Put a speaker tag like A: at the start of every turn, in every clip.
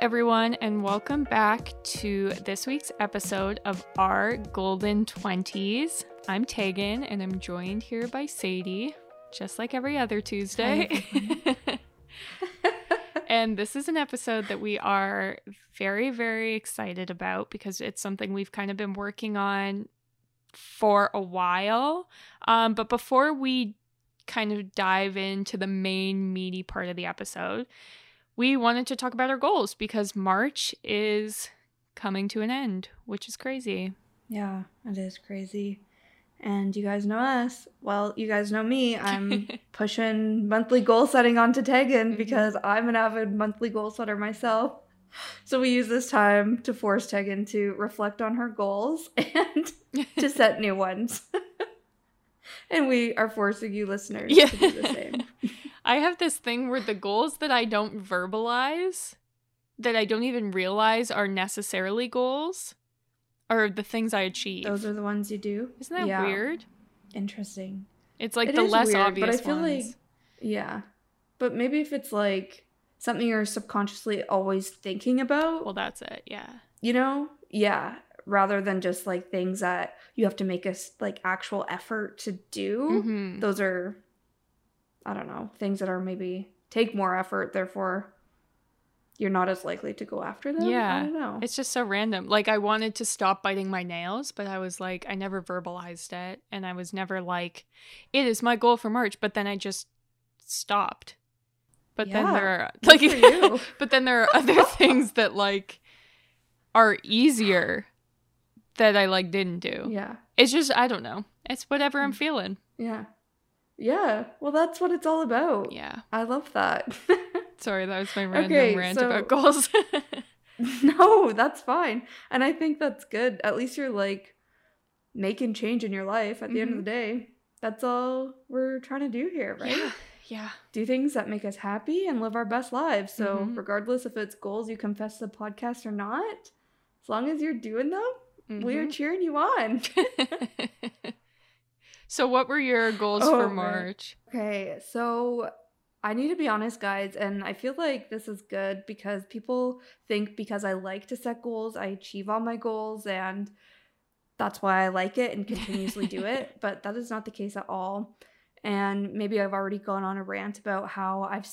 A: everyone, and welcome back to this week's episode of Our Golden 20s. I'm Tegan, and I'm joined here by Sadie, just like every other Tuesday. and this is an episode that we are very, very excited about because it's something we've kind of been working on for a while. Um, but before we kind of dive into the main meaty part of the episode, we wanted to talk about our goals because March is coming to an end, which is crazy.
B: Yeah, it is crazy. And you guys know us. Well, you guys know me. I'm pushing monthly goal setting onto Tegan mm-hmm. because I'm an avid monthly goal setter myself. So we use this time to force Tegan to reflect on her goals and to set new ones. and we are forcing you listeners yeah. to do the same.
A: I have this thing where the goals that I don't verbalize, that I don't even realize are necessarily goals, are the things I achieve.
B: Those are the ones you do.
A: Isn't that yeah. weird?
B: Interesting.
A: It's like it the less weird, obvious but I feel
B: ones. like yeah. But maybe if it's like something you're subconsciously always thinking about.
A: Well, that's it. Yeah.
B: You know? Yeah. Rather than just like things that you have to make a like actual effort to do. Mm-hmm. Those are I don't know, things that are maybe take more effort, therefore you're not as likely to go after them.
A: Yeah.
B: I don't know.
A: It's just so random. Like I wanted to stop biting my nails, but I was like, I never verbalized it. And I was never like, it is my goal for March. But then I just stopped. But yeah, then there are like but then there are other things that like are easier that I like didn't do.
B: Yeah.
A: It's just I don't know. It's whatever I'm mm. feeling.
B: Yeah. Yeah, well, that's what it's all about.
A: Yeah.
B: I love that.
A: Sorry, that was my random okay, rant so... about goals.
B: no, that's fine. And I think that's good. At least you're like making change in your life at the mm-hmm. end of the mm-hmm. day. That's all we're trying to do here, right?
A: Yeah. yeah.
B: Do things that make us happy and live our best lives. So, mm-hmm. regardless if it's goals you confess to the podcast or not, as long as you're doing them, mm-hmm. we are mm-hmm. cheering you on.
A: So, what were your goals oh, for March?
B: Okay, so I need to be honest, guys, and I feel like this is good because people think because I like to set goals, I achieve all my goals, and that's why I like it and continuously do it. But that is not the case at all. And maybe I've already gone on a rant about how I've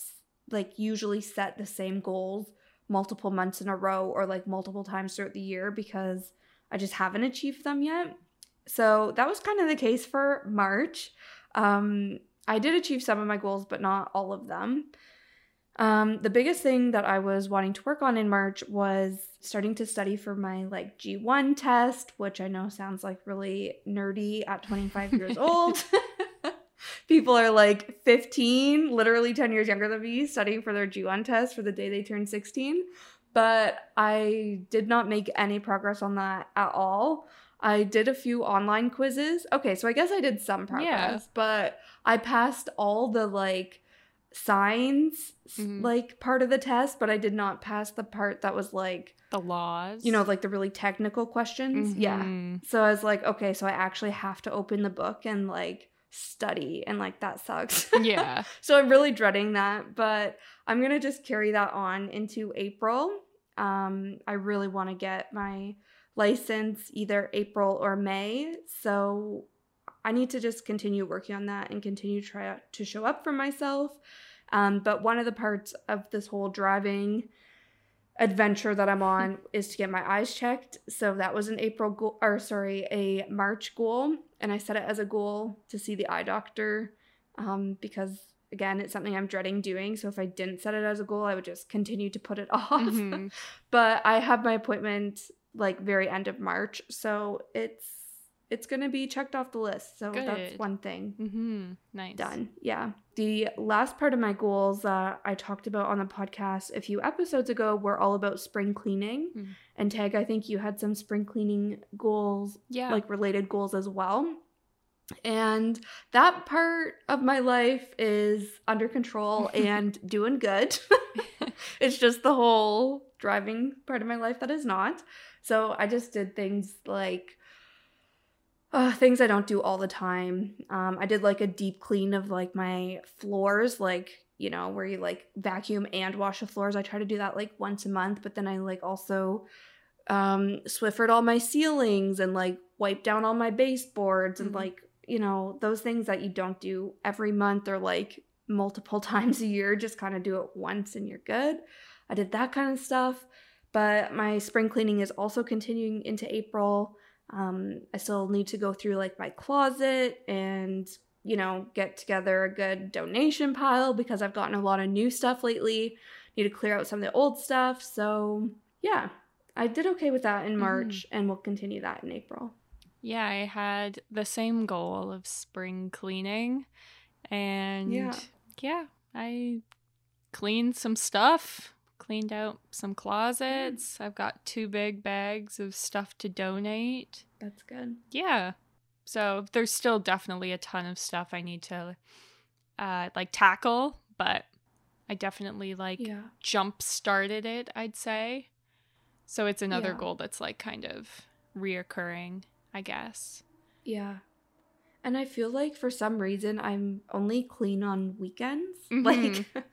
B: like usually set the same goals multiple months in a row or like multiple times throughout the year because I just haven't achieved them yet. So that was kind of the case for March. Um, I did achieve some of my goals, but not all of them. Um, the biggest thing that I was wanting to work on in March was starting to study for my like G1 test, which I know sounds like really nerdy at 25 years old. People are like 15, literally 10 years younger than me, studying for their G1 test for the day they turn 16. But I did not make any progress on that at all. I did a few online quizzes. Okay, so I guess I did some progress, yeah. but I passed all the like signs mm-hmm. like part of the test, but I did not pass the part that was like
A: the laws.
B: You know, like the really technical questions. Mm-hmm. Yeah. So I was like, okay, so I actually have to open the book and like study and like that sucks.
A: Yeah.
B: so I'm really dreading that, but I'm going to just carry that on into April. Um I really want to get my license either April or May. So I need to just continue working on that and continue to try to show up for myself. Um, but one of the parts of this whole driving adventure that I'm on is to get my eyes checked. So that was an April goal, or sorry, a March goal. And I set it as a goal to see the eye doctor um, because, again, it's something I'm dreading doing. So if I didn't set it as a goal, I would just continue to put it off. Mm-hmm. but I have my appointment like very end of March. So it's it's gonna be checked off the list. So Good. that's one thing.
A: Mm-hmm. Nice.
B: Done. Yeah. The last part of my goals that I talked about on the podcast a few episodes ago were all about spring cleaning. Mm. And Tag, I think you had some spring cleaning goals,
A: yeah,
B: like related goals as well. And that part of my life is under control and doing good. it's just the whole driving part of my life that is not. So I just did things like uh, things I don't do all the time. Um, I did like a deep clean of like my floors, like you know, where you like vacuum and wash the floors. I try to do that like once a month, but then I like also um Swiffered all my ceilings and like wipe down all my baseboards and
A: Mhm.
B: like, you know, those things that you don't do every month or like multiple times a year, just kind of do it once and you're good. I did that kind of stuff. But my spring cleaning is also continuing into April. Um, I still need to go through like my closet and, you know, get together a good donation pile because I've gotten a lot of new stuff lately. Need to clear out some of the old stuff. So, yeah, I did okay with that in March and we'll continue that in April.
A: Yeah, I had the same goal of spring cleaning. And
B: Yeah.
A: yeah, I cleaned some stuff, cleaned out some closets. I've got two big bags of stuff to donate.
B: That's good.
A: Yeah. So there's still definitely a ton of stuff I need to uh like tackle, but I definitely like
B: Yeah.
A: jump started it, I'd say. So it's another
B: Yeah.
A: goal that's like kind of reoccurring, I guess.
B: Yeah. And I feel like for some reason I'm only clean on weekends.
A: Mhm.
B: Like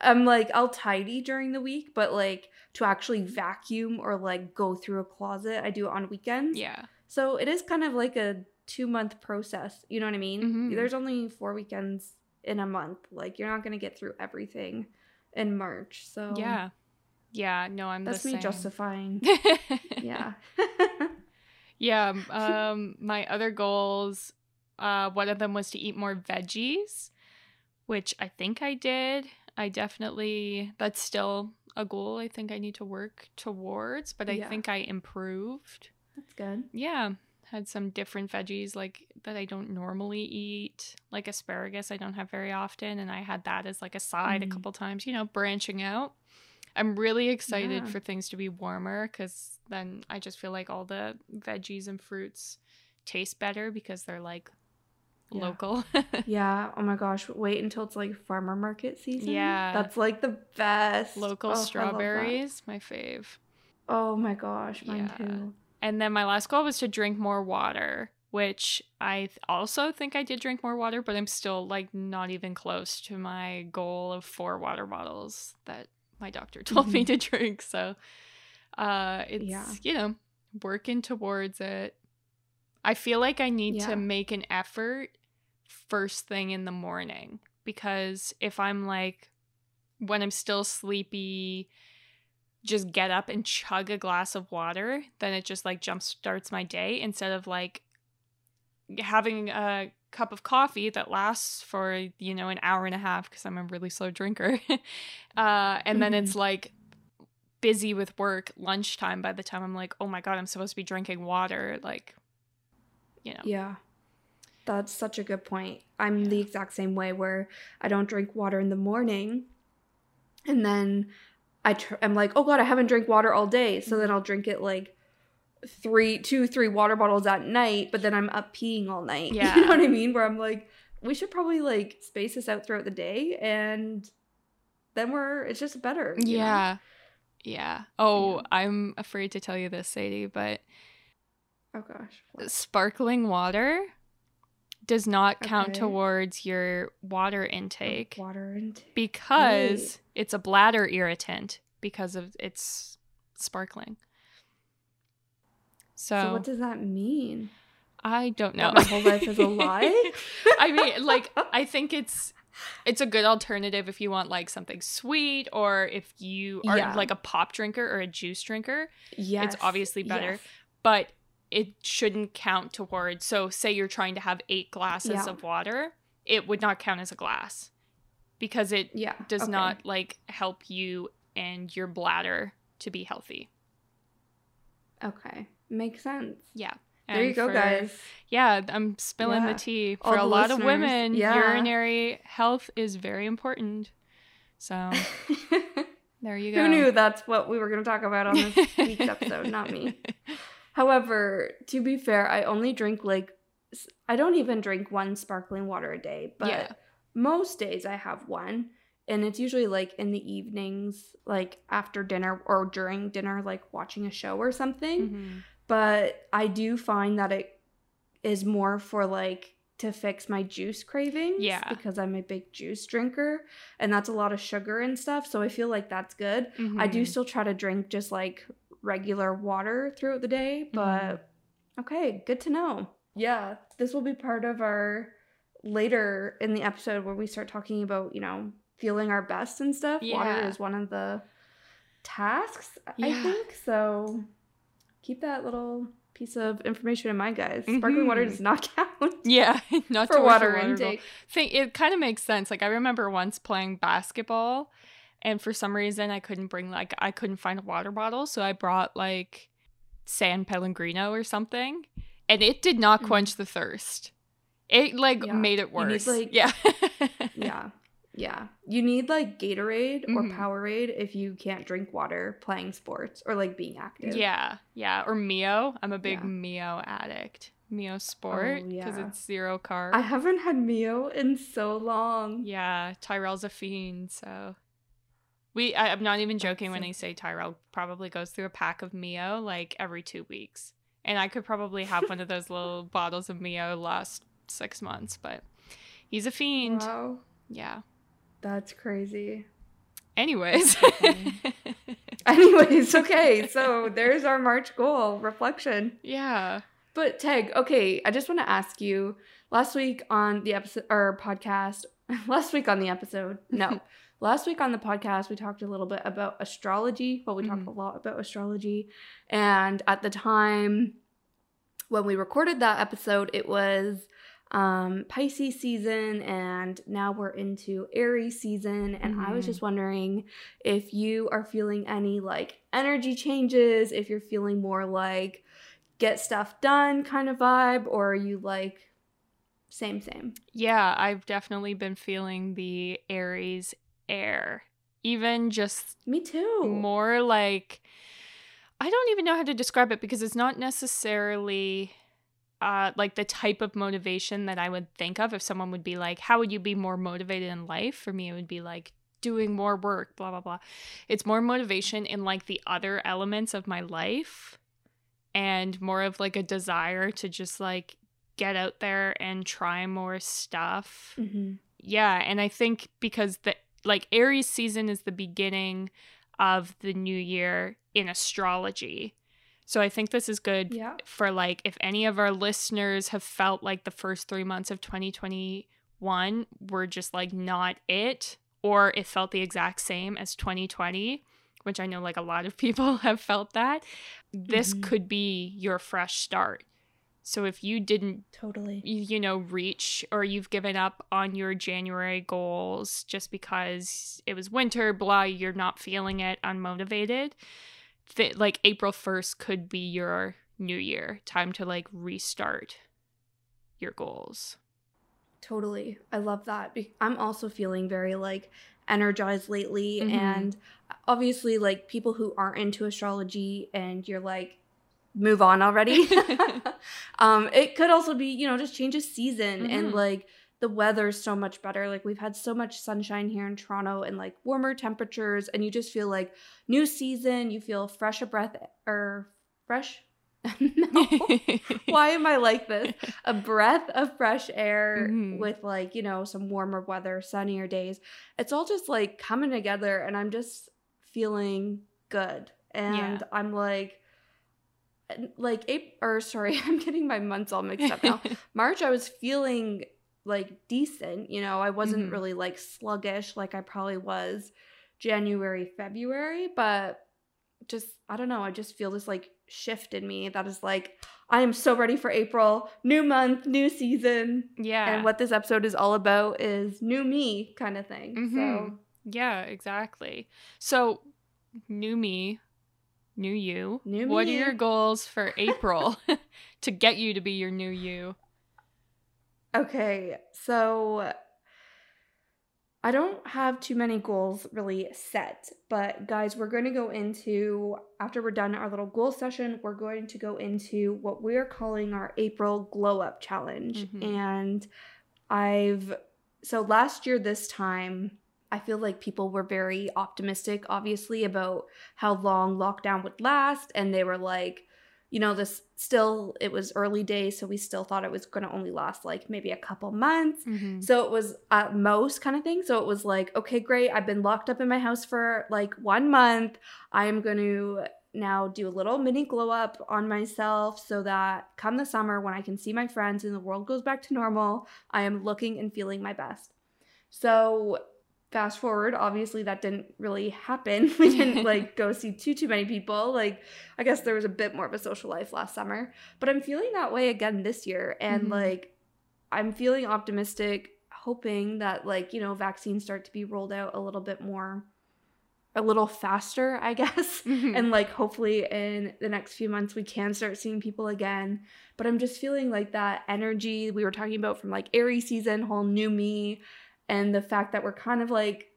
B: I'm like I'll tidy during the week, but like to actually vacuum or like go through a closet, I do it on weekends.
A: Yeah.
B: So it is kind of like a 2 month process, you know what I mean?
A: Mhm.
B: There's only 4 weekends in a month. Like you're not going to get through everything in March. So
A: Yeah. Yeah, no, I'm
B: That's me
A: same.
B: justifying. yeah.
A: yeah, um my other goals uh one of them was to eat more veggies, which I think I did. I definitely that's still a goal I think I need to work towards, but I
B: Yeah.
A: think I improved.
B: That's good.
A: Yeah, had some different veggies like that I don't normally eat, like asparagus I don't have very often and I had that as like a side
B: Mhm.
A: a couple times, you know, branching out. I'm really excited
B: Yeah.
A: for things to be warmer cuz then I just feel like all the veggies and fruits taste better because they're like
B: Yeah.
A: local.
B: Yeah. Oh my gosh. Wait until it's like farmer market season.
A: Yeah.
B: That's like the best.
A: local
B: Oh, I love that.
A: strawberries, my fave.
B: Oh my gosh. Mine
A: Yeah.
B: too.
A: And then my last goal was to drink more water, which I also think I did drink more water, but I'm still like not even close to my goal of four water bottles that my doctor told me to drink. So uh it's
B: Yeah.
A: you know, working towards it. I feel like I need
B: Yeah.
A: to make an effort first thing in the morning because if I'm like when I'm still sleepy just get up and chug a glass of water, then it just like jump starts my day instead of like having a cup of coffee that lasts for, you know, an hour and a half because I'm a really slow drinker. uh, and then it's like busy with work lunchtime by the time I'm like, oh my God, I'm supposed to be drinking water. Like, you know.
B: Yeah. That's such a good point. I'm the exact same way where I don't drink water in the morning and then I tr- I'm like, "Oh god, I haven't drank water all day." So
A: Mm-hmm.
B: then I'll drink it like three, two, three water bottles at night, but then I'm up peeing all night.
A: Yeah.
B: You know what I mean? Where I'm like, we should probably like space this out throughout the day and then we're it's just better. you know?
A: Yeah. Yeah. Oh,
B: Yeah.
A: I'm afraid to tell you this, Sadie, but
B: Oh gosh. What?
A: sparkling water does not count
B: Okay.
A: towards your water intake
B: Water intake.
A: because
B: Right.
A: it's a bladder irritant because of its sparkling. So,
B: So what does that mean?
A: I don't know.
B: That my whole life is a lie?
A: I mean, like I think it's it's a good alternative if you want like something sweet or if you are
B: Yeah.
A: like a pop drinker or a juice drinker.
B: Yeah, it's
A: obviously better.
B: yes.
A: but it shouldn't count towards. So, say you're trying to have eight glasses
B: Yeah.
A: of water, it would not count as a glass because it
B: Yeah.
A: does
B: okay.
A: not like help you and your bladder to be healthy.
B: Okay. Makes sense.
A: Yeah.
B: There you
A: And
B: go,
A: for-
B: guys.
A: Yeah, I'm spilling
B: Yeah.
A: the tea. For a lot of women,
B: yeah.
A: urinary health is very important. So, there you go.
B: Who knew that's what we were going to talk about on this week's episode? Not me. However, to be fair, I only drink like I don't even drink one sparkling water a day, but
A: Yeah.
B: most days I have one, and it's usually like in the evenings, like after dinner or during dinner, like watching a show or something.
A: Mhm.
B: But I do find that it is more for like to fix my juice cravings.
A: Yeah.
B: Because I'm a big juice drinker and that's a lot of sugar and stuff. So I feel like that's good. I do
A: Mhm.
B: still try to drink just like regular water throughout the day, mm-hmm. but okay, good to know. Yeah, this will be part of our later in the episode where we start talking about, you know, feeling our best and stuff. Water
A: Yeah.
B: is one of the tasks, I think. So keep that little piece of information in mind, guys. Sparkling water does mm-hmm. not count
A: Yeah, not
B: for
A: towards
B: water intake.
A: Think it kind of makes sense. Like I remember once playing basketball, and for some reason I couldn't bring like I couldn't find a water bottle, so I brought like San Pellegrino or something, and it did not
B: Mhm.
A: quench the thirst. It like
B: Yeah.
A: made it
B: You need,
A: worse.
B: like-
A: yeah.
B: yeah. Yeah. You need like Gatorade or
A: Mhm.
B: Powerade if you can't drink water playing sports or like being active.
A: Yeah, yeah. Or Mio. I'm a big
B: Yeah.
A: Mio addict. Mio Sport
B: Oh,
A: because
B: yeah.
A: it's zero carb.
B: I haven't had Mio in so long.
A: yeah, Tyrell's a fiend, so we. I, I'm not even joking when I say Tyrell probably goes through a pack of Mio like every two weeks, and I could probably have one of those little bottles of Mio last six months, but he's a fiend.
B: Wow.
A: Yeah.
B: That's crazy.
A: Anyways.
B: Anyways, okay, so there's our March goal reflection.
A: yeah.
B: But Teg, okay, I just want to ask you. Last week on the episode or podcast, last week on the episode, no, last week on the podcast, we talked a little bit about astrology. Well, we talked
A: Mhm.
B: a lot about astrology, and at the time when we recorded that episode, it was um Pisces season and now we're into Aries season and I was
A: Mhm.
B: just wondering if you are feeling any like energy changes, if you're feeling more like get stuff done kind of vibe or are you like same same?
A: Yeah, I've definitely been feeling the Aries air. Even just
B: Me too.
A: more like I don't even know how to describe it because it's not necessarily uh like the type of motivation that I would think of if someone would be like how would you be more motivated in life for me it would be like doing more work blah blah blah it's more motivation in like the other elements of my life and more of like a desire to just like get out there and try more stuff
B: Mhm.
A: yeah, and I think because the like Aries season is the beginning of the new year in astrology. So I think this is good
B: Yeah.
A: for like if any of our listeners have felt like the first 3 months of 2021 were just like not it or it felt the exact same as 2020, which I know like a lot of people have felt that. This
B: Mhm.
A: could be your fresh start. So if you didn't
B: Totally.
A: you, know reach or you've given up on your january goals just because it was winter blah you're not feeling it unmotivated th- like april 1st could be your new year time to like restart your goals
B: Totally. I love that. I'm also feeling very like energized lately
A: Mhm.
B: and obviously like people who aren't into astrology and you're like move on already. um it could also be, you know, just change of season and
A: Mhm.
B: like the weather's so much better. Like we've had so much sunshine here in Toronto and like warmer temperatures and you just feel like new season, you feel fresh a breath or fresh no. Why am I like this? A breath of fresh air
A: Mhm.
B: with like, you know, some warmer weather, sunnier days. It's all just like coming together and I'm just feeling good. And
A: Yeah.
B: I'm like like April or sorry, I'm getting my months all mixed up now. March I was feeling like decent, you know, I wasn't
A: Mhm.
B: really like sluggish like I probably was January, February, but just I don't know, I just feel this like shift in me that is like I am so ready for April, new month, new season.
A: yeah
B: And what this episode is all about is new me kind of thing. So
A: Mhm. yeah exactly so new me new you
B: New
A: what
B: me.
A: are your goals for april to get you to be your new you
B: Okay, so I don't have too many goals really set, but guys, we're going to go into, after we're done our little goal session, we're going to go into what we're calling our April Glow Up Challenge.
A: Mhm.
B: And I've, so last year, this time, I feel like people were very optimistic, obviously, about how long lockdown would last. And they were like, you know, this still, it was early days, so we still thought it was going to only last like maybe a couple months.
A: Mm-hmm.
B: So it was at most kind of thing. So it was like, okay, great. I've been locked up in my house for like one month. I am going to now do a little mini glow up on myself so that come the summer when I can see my friends and the world goes back to normal, I am looking and feeling my best. So fast forward, obviously that didn't really happen. We didn't like go see too too many people. Like I guess there was a bit more of a social life last summer, but I'm feeling that way again this year and
A: Mhm.
B: like I'm feeling optimistic hoping that like, you know, vaccines start to be rolled out a little bit more a little faster, I guess.
A: Mhm.
B: And like hopefully in the next few months we can start seeing people again. But I'm just feeling like that energy we were talking about from like Aries season, whole new me, and the fact that we're kind of like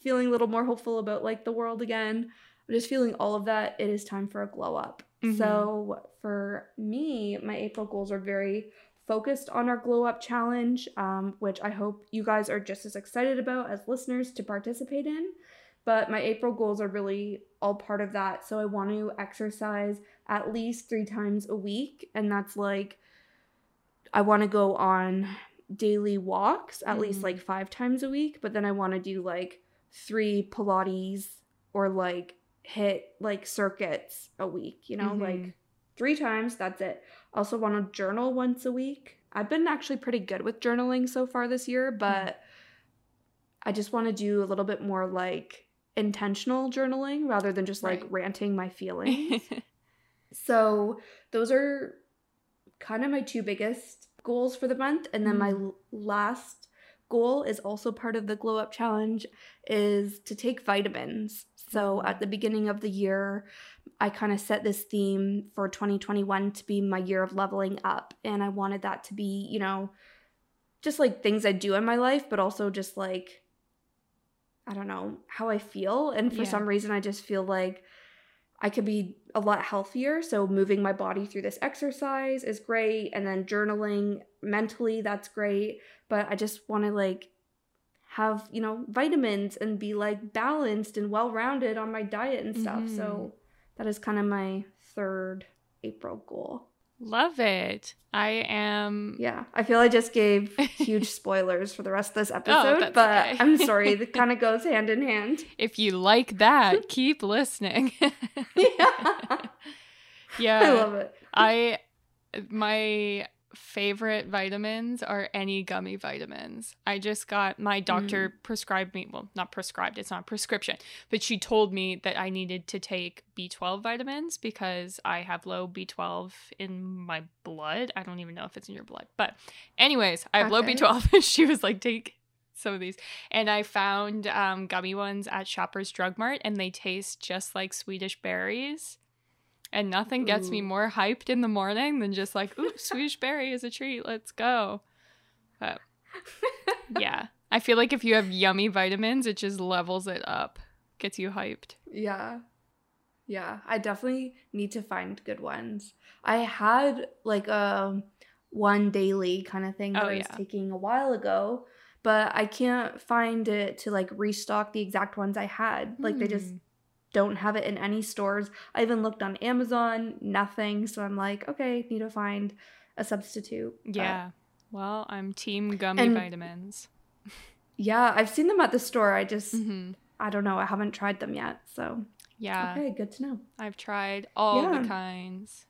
B: feeling a little more hopeful about like the world again. I'm just feeling all of that. It is time for a glow up.
A: Mhm.
B: So for me, my April goals are very focused on our glow up challenge, um, which I hope you guys are just as excited about as listeners to participate in. But my April goals are really all part of that. So I want to exercise at least three times a week. And that's like, I want to go on daily walks at least
A: Mhm.
B: like five times a week. But then I want to do like three Pilates or like hit like circuits a week, you know,
A: Mhm.
B: like three times. That's it. Also want to journal once a week. I've been actually pretty good with journaling so far this year, but I just want to do a little bit more like intentional journaling rather than just like
A: Right.
B: ranting my feelings. so those are kind of my two biggest goals for the month. And then my
A: Mm.
B: l- last goal is also part of the glow up challenge is to take vitamins. So
A: Mm.
B: at the beginning of the year, I kind of set this theme for 2021 to be my year of leveling up. And I wanted that to be, you know, just like things I do in my life, but also just like, I don't know, how I feel. And for
A: Yeah.
B: some reason, I just feel like I could be a lot healthier. So moving my body through this exercise is great. And then journaling mentally, that's great. But I just want to like have, you know, vitamins and be like balanced and well rounded on my diet and stuff. So mm-hmm. that is kind of my third April goal.
A: Love it. I am.
B: Yeah. I feel I just gave huge spoilers for the rest of this oh, episode,
A: Oh,
B: but
A: okay.
B: I'm sorry. That kind of goes hand in hand.
A: If you like that, keep listening.
B: yeah.
A: yeah.
B: I love it.
A: I my favorite vitamins are any gummy vitamins. I just got my doctor prescribed me, well, not prescribed, it's not a prescription, but she told me that I needed to take B12 vitamins because I have low B12 in my blood. I don't even know if it's in your blood. But anyways, I have low B12 she was like take some of these and I found um, gummy ones at Shoppers Drug Mart and they taste just like Swedish berries. And nothing gets me more hyped in the morning than just like, ooh, Swedish berry is a treat. Let's go. But yeah. I feel like if you have yummy vitamins, it just levels it up, gets you hyped.
B: Yeah. Yeah, I definitely need to find good ones. I had like a one daily kind of thing that
A: Oh,
B: I was
A: yeah.
B: taking a while ago, but I can't find it to like restock the exact ones I had. Like they just
A: Hmm.
B: Don't have it in any stores. I even looked on Amazon, nothing. So I'm like, okay, need to find a substitute. But
A: Yeah. Well, I'm team gummy
B: And-
A: vitamins.
B: yeah, I've seen them at the store. I just,
A: hmm
B: I don't know. I haven't tried them yet. So,
A: Yeah.
B: okay, good to know.
A: I've tried all
B: Yeah.
A: the kinds.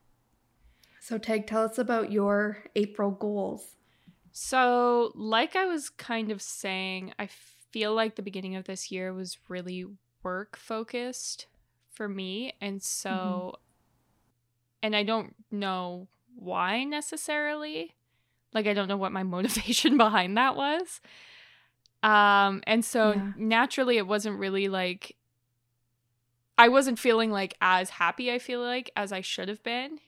B: So, Tag, tell us about your April goals.
A: So, like I was kind of saying, I feel like the beginning of this year was really work focused for me. And so, and I don't know why necessarily. Like, I don't know what my motivation behind that was. Um, and so
B: Yeah.
A: naturally, it wasn't really like, I wasn't feeling like as happy, I feel like, as I should have been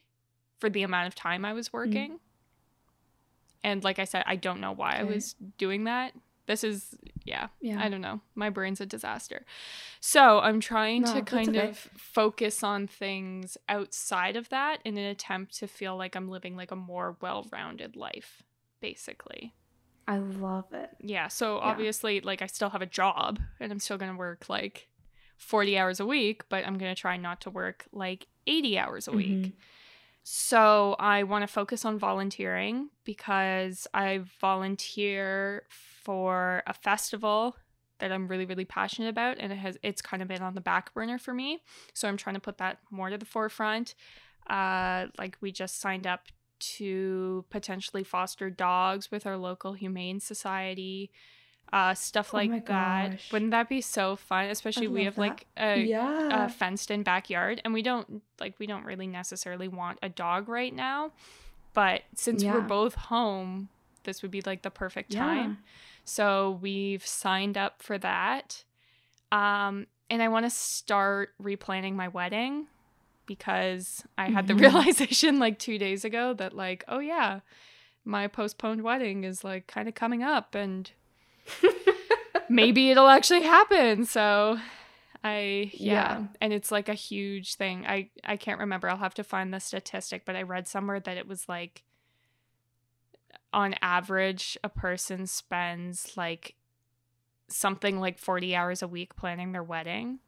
A: for the amount of time I was working. And like I said, I don't know why I was doing that. This is, yeah,
B: Yeah.
A: I don't know. My brain's a disaster. So I'm trying
B: No,
A: to kind
B: okay.
A: of focus on things outside of that in an attempt to feel like I'm living like a more well rounded life, basically.
B: I love it.
A: Yeah. So
B: Yeah.
A: obviously, like, I still have a job and I'm still going to work like 40 hours a week, but I'm going to try not to work like 80 hours a week.
B: Mhm.
A: So I want to focus on volunteering because I volunteer for a festival that I'm really really passionate about and it has it's kind of been on the back burner for me. So I'm trying to put that more to the forefront. Uh like we just signed up to potentially foster dogs with our local humane society. Uh stuff
B: Oh
A: like
B: my
A: that. Wouldn't that be so fun? Especially we have like a
B: yeah.
A: a fenced in backyard and we don't like we don't really necessarily want a dog right now but since we're both home this would be like the perfect
B: Yeah.
A: time so we've signed up for that um and i want to start replanning my wedding because i had the
B: Mhm.
A: realization like 2 days ago that like oh yeah my postponed wedding is like kind of coming up and maybe it'll actually happen. So I yeah.
B: Yeah.
A: and it's like a huge thing. I I can't remember. I'll have to find the statistic, but I read somewhere that it was like on average a person spends like something like 40 hours a week planning their wedding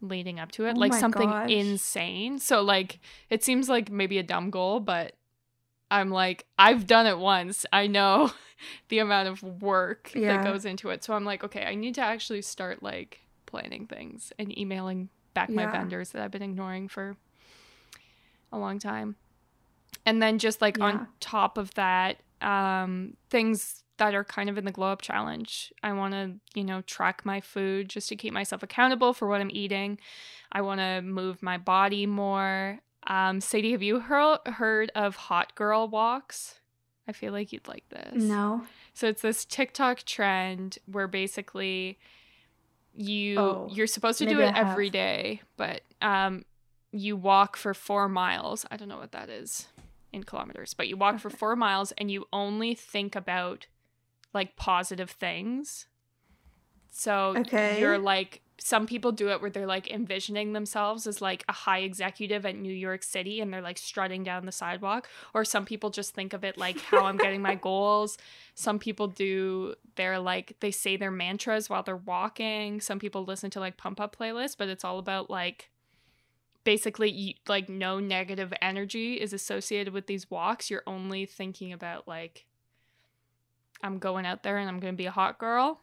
A: leading up to it
B: Oh
A: like something
B: gosh.
A: insane so like it seems like maybe a dumb goal but i'm like i've done it once i know the amount of work
B: Yeah.
A: that goes into it so i'm like okay i need to actually start like planning things and emailing back my vendors that i've been ignoring for a long time and then just like
B: Yeah.
A: on top of that um things that are kind of in the glow up challenge. I want to you know track my food just to keep myself accountable for what i'm eating. I want to move my body more. Um sadie have you heard, heard of hot girl walks? I feel like you'd like this.
B: No.
A: so it's this TikTok trend where basically you
B: Oh,
A: you're supposed to do it every day, but um you walk for 4 miles. I don't know what that is in kilometers, but you walk for 4 miles and you only think about like positive things. So
B: Okay.
A: you're like some people do it where they're like envisioning themselves as like a high executive at New York City and they're like strutting down the sidewalk or some people just think of it like how I'm getting my goals. Some people do they're like they say their mantras while they're walking. Some people listen to like pump up playlists, but it's all about like basically you, like no negative energy is associated with these walks. You're only thinking about like I'm going out there and I'm going to be a hot girl.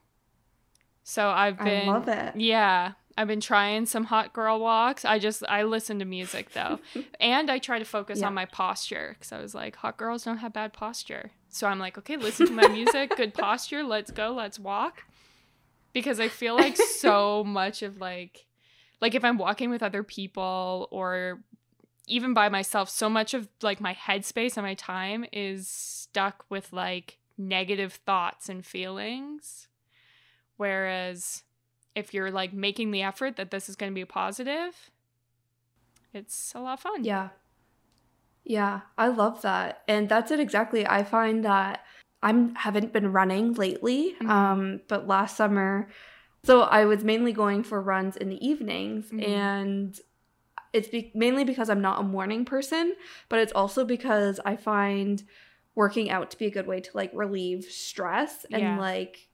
A: So I've been
B: I love it.
A: yeah, I've been trying some hot girl walks. I just I listen to music though, and I try to focus
B: Yeah.
A: on my posture because I was like, hot girls don't have bad posture. So I'm like, okay, listen to my music, good posture. Let's go, let's walk. Because I feel like so much of like, like if I'm walking with other people or even by myself, so much of like my headspace and my time is stuck with like negative thoughts and feelings. Whereas if you're like making the effort that this is going to be positive, it's a lot of fun.
B: Yeah. Yeah, I love that. And that's it exactly. I find that I'm haven't been running lately.
A: Mhm.
B: Um, but last summer so I was mainly going for runs in the evenings
A: Mhm.
B: and it's be- mainly because I'm not a morning person, but it's also because I find working out to be a good way to like relieve stress and
A: Yeah.
B: like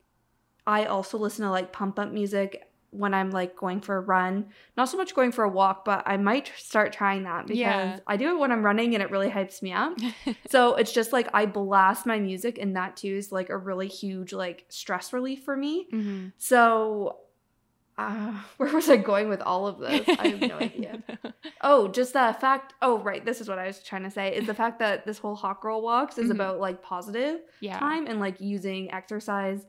B: I also listen to like pump up music when I'm like going for a run. Not so much going for a walk, but I might start trying that because
A: Yeah.
B: I do it when I'm running and it really hypes me up. so it's just like I blast my music and that too is like a really huge like stress relief for me.
A: Mhm.
B: So uh, where was I going with all of this? I have no idea. Oh, just the fact. Oh, right. This is what I was trying to say. Is the fact that this whole hot girl walks is
A: Mhm.
B: about like positive
A: yeah.
B: time and like using exercise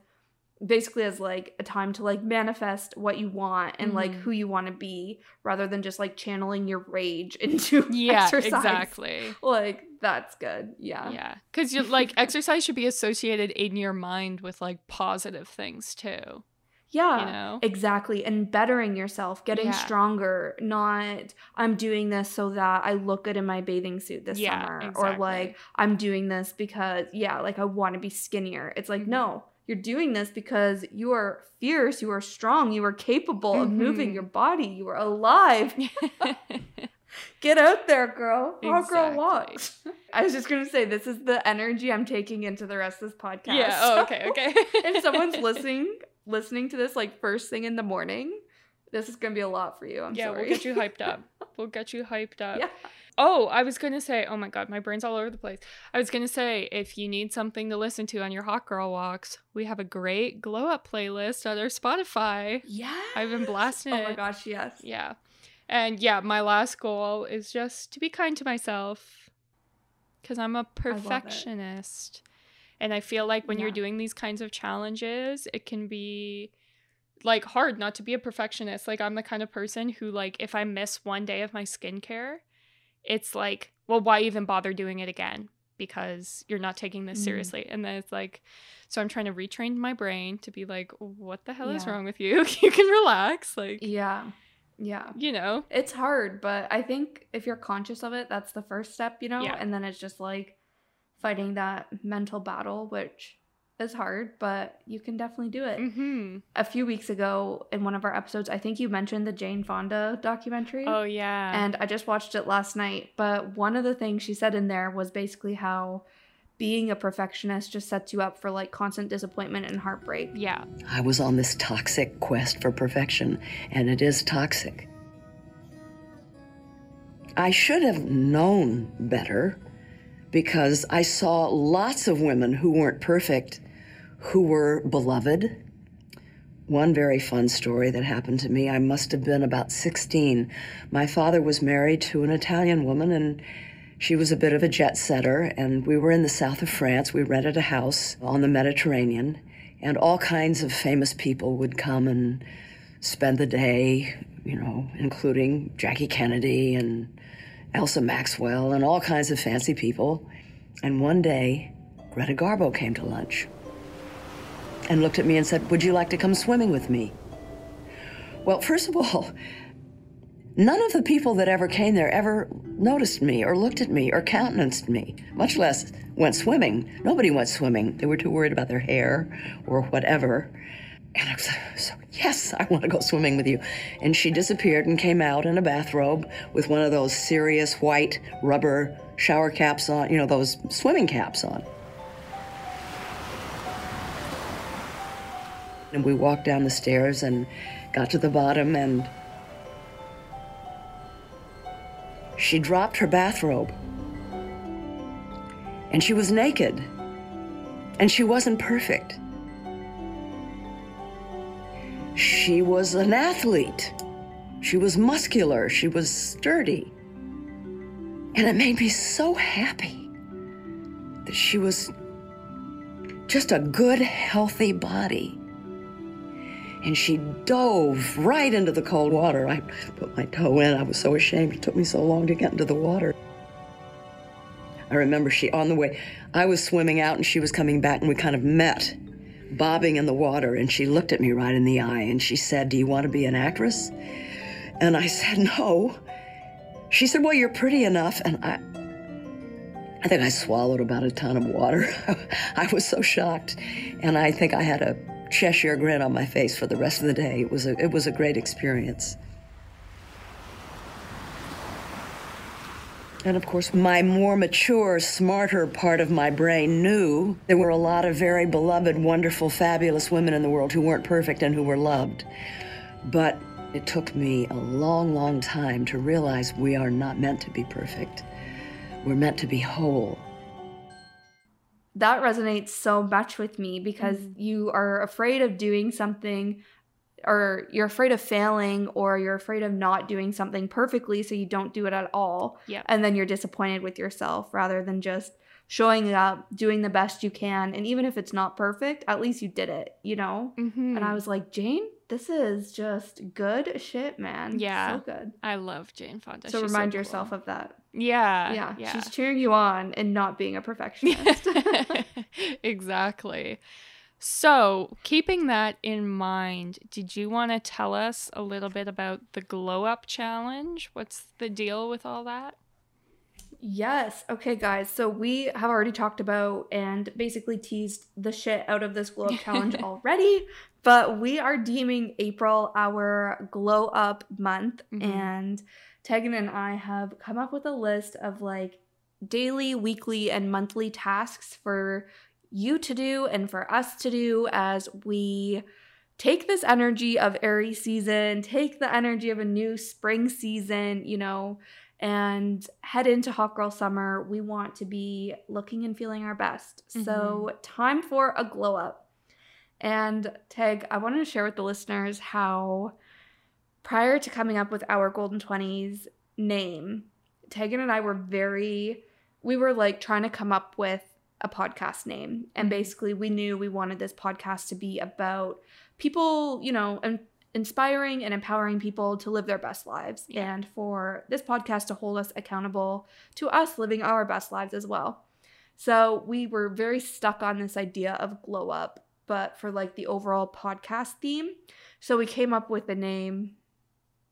B: basically as like a time to like manifest what you want and like
A: Mhm.
B: who you want to be rather than just like channeling your rage into
A: Yeah,
B: exercise.
A: exactly.
B: Like that's good. Yeah.
A: Yeah. Because you like exercise should be associated in your mind with like positive things too.
B: Yeah.
A: You know?
B: Exactly. And bettering yourself, getting
A: Yeah.
B: stronger, not I'm doing this so that I look good in my bathing suit this
A: Yeah,
B: summer. Or like I'm doing this because yeah, like I want to be skinnier. It's like,
A: Mhm.
B: no, you're doing this because you are fierce, you are strong, you are capable of moving
A: Mhm.
B: your body, you are alive. Get out there, girl. Hot girl
A: Exactly.
B: walks. I was just gonna say this is the energy I'm taking into the rest of this podcast.
A: yeah. Oh, okay. Okay.
B: if someone's listening listening to this like first thing in the morning This is gonna be a lot for you. I'm
A: yeah,
B: sorry.
A: we'll get you hyped up. We'll get you hyped up.
B: yeah.
A: Oh, I was gonna say, oh my god, my brain's all over the place. I was gonna say, if you need something to listen to on your hot girl walks, we have a great glow up playlist on our Spotify.
B: Yeah.
A: I've been blasting
B: Oh my
A: it.
B: gosh, yes.
A: Yeah. And yeah, my last goal is just to be kind to myself because I'm a
B: it.
A: perfectionist. And I feel like when you're doing these kinds of challenges, it can be like hard not to be a perfectionist. Like I'm the kind of person who like if I miss one day of my skincare, it's like, well, why even bother doing it again? Because you're not taking this
B: Mm.
A: seriously. And then it's like so I'm trying to retrain my brain to be like, what the hell is wrong with you? you can relax. Like
B: Yeah. Yeah.
A: you know.
B: It's hard, but I think if you're conscious of it, that's the first step, you know?
A: Yeah.
B: And then it's just like fighting that mental battle, which is hard, but you can definitely do it.
A: Mm-hmm.
B: A few weeks ago in one of our episodes, I think you mentioned the Jane Fonda documentary.
A: Oh yeah.
B: And I just watched it last night. But one of the things she said in there was basically how being a perfectionist just sets you up for like constant disappointment and heartbreak.
A: yeah.
C: I was on this toxic quest for perfection, and it is toxic. I should have known better because I saw lots of women who weren't perfect who were beloved. One very fun story that happened to me I must have been about 16. My father was married to an Italian woman, and she was a bit of a jet setter, and we were in the south of France. We rented a house on the Mediterranean, and all kinds of famous people would come and spend the day, you know, including Jackie Kennedy and Elsa Maxwell and all kinds of fancy people. And one day, Greta Garbo came to lunch and looked at me and said, Would you like to come swimming with me? Well, first of all, none of the people that ever came there ever noticed me or looked at me or countenanced me, much less went swimming. Nobody went swimming. They were too worried about their hair or whatever. And I was so, yes, I want to go swimming with you. And she disappeared and came out in a bathrobe with one of those serious white rubber shower caps on, you know, those swimming caps on. And we walked down the stairs and got to the bottom, and she dropped her bathrobe. And she was naked. And she wasn't perfect. She was an athlete. She was muscular. She was sturdy. And it made me so happy that she was just a good, healthy body. And she dove right into the cold water. I put my toe in. I was so ashamed. It took me so long to get into the water. I remember she, on the way, I was swimming out and she was coming back, and we kind of met, bobbing in the water. And she looked at me right in the eye and she said, Do you want to be an actress? And I said, No. She said, Well, you're pretty enough. And I, I think I swallowed about a ton of water. I was so shocked. And I think I had a Cheshire grin on my face for the rest of the day. It was a, it was a great experience. And of course, my more mature, smarter part of my brain knew there were a lot of very beloved, wonderful, fabulous women in the world who weren't perfect and who were loved. But it took me a long, long time to realize we are not meant to be perfect. We're meant to be whole.
B: That resonates so much with me because you are afraid of doing something or you're afraid of failing or you're afraid of not doing something perfectly so you don't do it at all.
A: Yep.
B: And then you're disappointed with yourself rather than just showing up, doing the best you can. And even if it's not perfect, at least you did it, you know?
A: Mm-hmm.
B: And I was like, Jane, this is just good shit, man.
A: Yeah.
B: So good.
A: I love Jane Fonda.
B: So
A: She's
B: remind
A: cool.
B: yourself of that.
A: Yeah.
B: yeah,
A: Yeah.
B: She's cheering you on and not being a perfectionist.
A: exactly. So, keeping that in mind, did you want to tell us a little bit about the glow up challenge? What's the deal with all that?
B: Yes. Okay, guys. So we have already talked about and basically teased the shit out of this glow up challenge already, but we are deeming April our glow up month.
A: Mhm.
B: And Tegan and I have come up with a list of like daily, weekly, and monthly tasks for you to do and for us to do as we take this energy of Aries season, take the energy of a new spring season, you know, and head into hot girl summer. We want to be looking and feeling our best. Mm-hmm. So, time for a glow up. And Tag, I wanted to share with the listeners how prior to coming up with our Golden 20s name, Tegan and I were very, we were like trying to come up with a podcast name. And mm-hmm. basically, we knew we wanted this podcast to be about people, you know, and inspiring and empowering people to live their best lives yeah. and for this podcast to hold us accountable to us living our best lives as well. So we were very stuck on this idea of glow up, but for like the overall podcast theme. So we came up with the name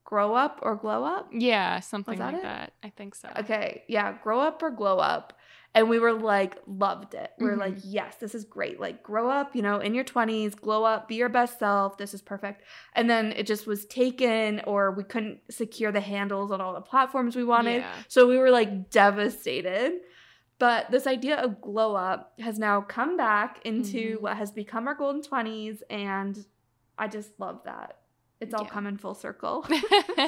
B: Grow Up or Glow Up.
A: Yeah, something that like it? that. I think so.
B: Okay. Yeah, Grow Up or Glow Up and we were like loved it we are mm-hmm. like yes this is great like grow up you know in your 20s glow up be your best self this is perfect and then it just was taken or we couldn't secure the handles on all the platforms we wanted yeah. so we were like devastated but this idea of glow up has now come back into mm-hmm. what has become our golden 20s and i just love that it's all yeah. come in full circle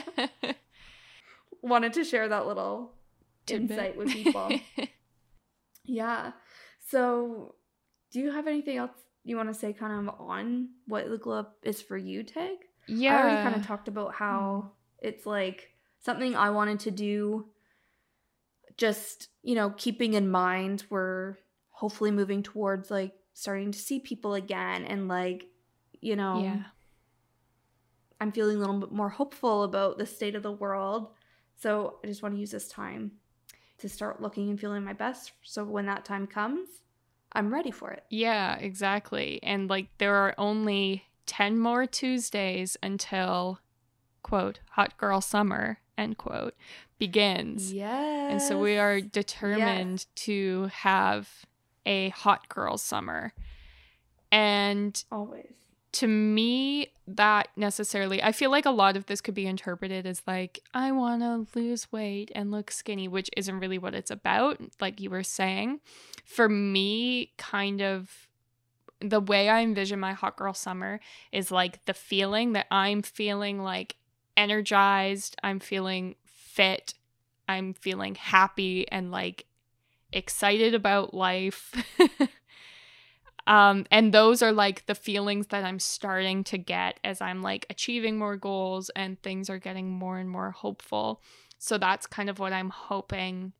B: wanted to share that little Tidbit. insight with people Yeah. So, do you have anything else you want to say kind of on what the glow up is for you, Tag? Yeah. I already kind of talked about how mm. it's like something I wanted to do. Just, you know, keeping in mind we're hopefully moving towards like starting to see people again and like, you know, yeah. I'm feeling a little bit more hopeful about the state of the world. So I just want to use this time to start looking and feeling my best. So when that time comes, I'm ready for it.
A: Yeah, exactly. And like there are only 10 more Tuesdays until quote hot girl summer end quote begins.
B: Yes.
A: And so we are determined yes. to have a hot girl summer. And
B: always
A: to me that necessarily i feel like a lot of this could be interpreted as like i want to lose weight and look skinny which isn't really what it's about like you were saying for me kind of the way i envision my hot girl summer is like the feeling that i'm feeling like energized i'm feeling fit i'm feeling happy and like excited about life Um, and those are like the feelings that I'm starting to get as I'm like achieving more goals and things are getting more and more hopeful. So that's kind of what I'm hoping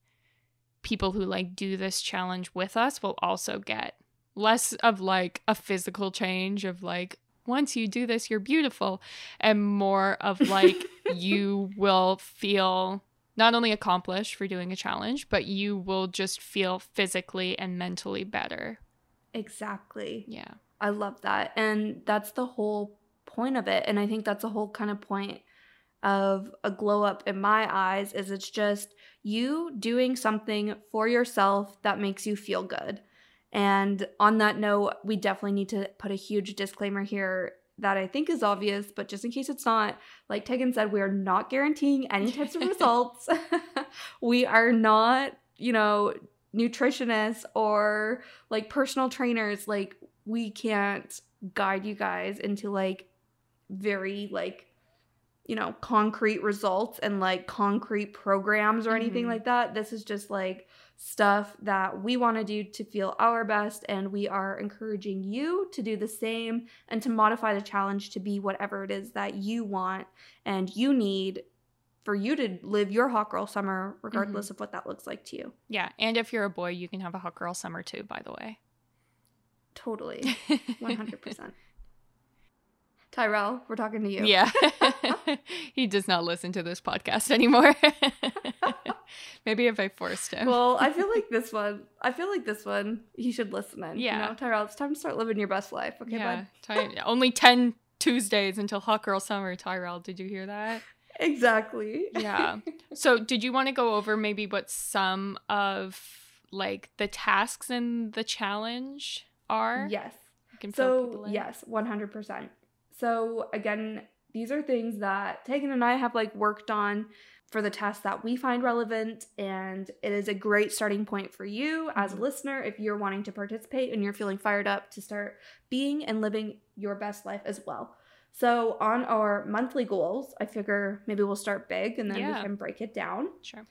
A: people who like do this challenge with us will also get. Less of like a physical change of like, once you do this, you're beautiful, and more of like, you will feel not only accomplished for doing a challenge, but you will just feel physically and mentally better
B: Exactly.
A: Yeah.
B: I love that. And that's the whole point of it. And I think that's the whole kind of point of a glow up in my eyes is it's just you doing something for yourself that makes you feel good. And on that note, we definitely need to put a huge disclaimer here that I think is obvious, but just in case it's not, like Tegan said, we are not guaranteeing any types of results. we are not, you know, nutritionists or like personal trainers like we can't guide you guys into like very like you know concrete results and like concrete programs or anything mm-hmm. like that this is just like stuff that we want to do to feel our best and we are encouraging you to do the same and to modify the challenge to be whatever it is that you want and you need for you to live your hot girl summer regardless mm-hmm. of what that looks like to you.
A: Yeah, and if you're a boy, you can have a hot girl summer too, by the way.
B: Totally. 100%. Tyrell, we're talking to you.
A: Yeah. he does not listen to this podcast anymore. Maybe if I forced him.
B: Well, I feel like this one, I feel like this one, he should listen in. Yeah. You know, Tyrell, it's time to start living your best life. Okay, yeah.
A: bud? only 10 Tuesdays until Hot Girl Summer, Tyrell. Did you hear that?
B: exactly.
A: Yeah. So, did you want to go over maybe what some of like the tasks in the challenge are?
B: Yes. So, yes, 100%. So, again, these are things that Tegan and I have like worked on for the tasks that we find relevant. And it is a great starting point for you as a
A: Mhm.
B: listener if you're wanting to participate and you're feeling fired up to start being and living your best life as well. So, on our monthly goals, I figure maybe we'll start big and then
A: Yeah.
B: we can break it down.
A: Sure.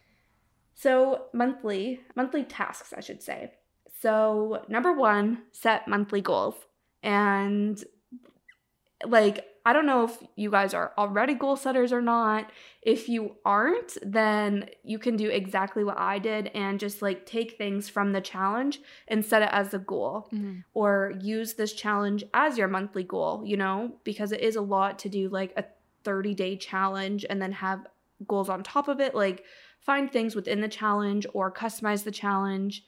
B: So, monthly, monthly tasks, I should say. So, number one, set monthly goals. And like, I don't know if you guys are already goal setters or not. If you aren't, then you can do exactly what I did and just like take things from the challenge and set it as a goal
A: Mhm.
B: or use this challenge as your monthly goal, you know, because it is a lot to do like a 30 day challenge and then have goals on top of it. Like, find things within the challenge or customize the challenge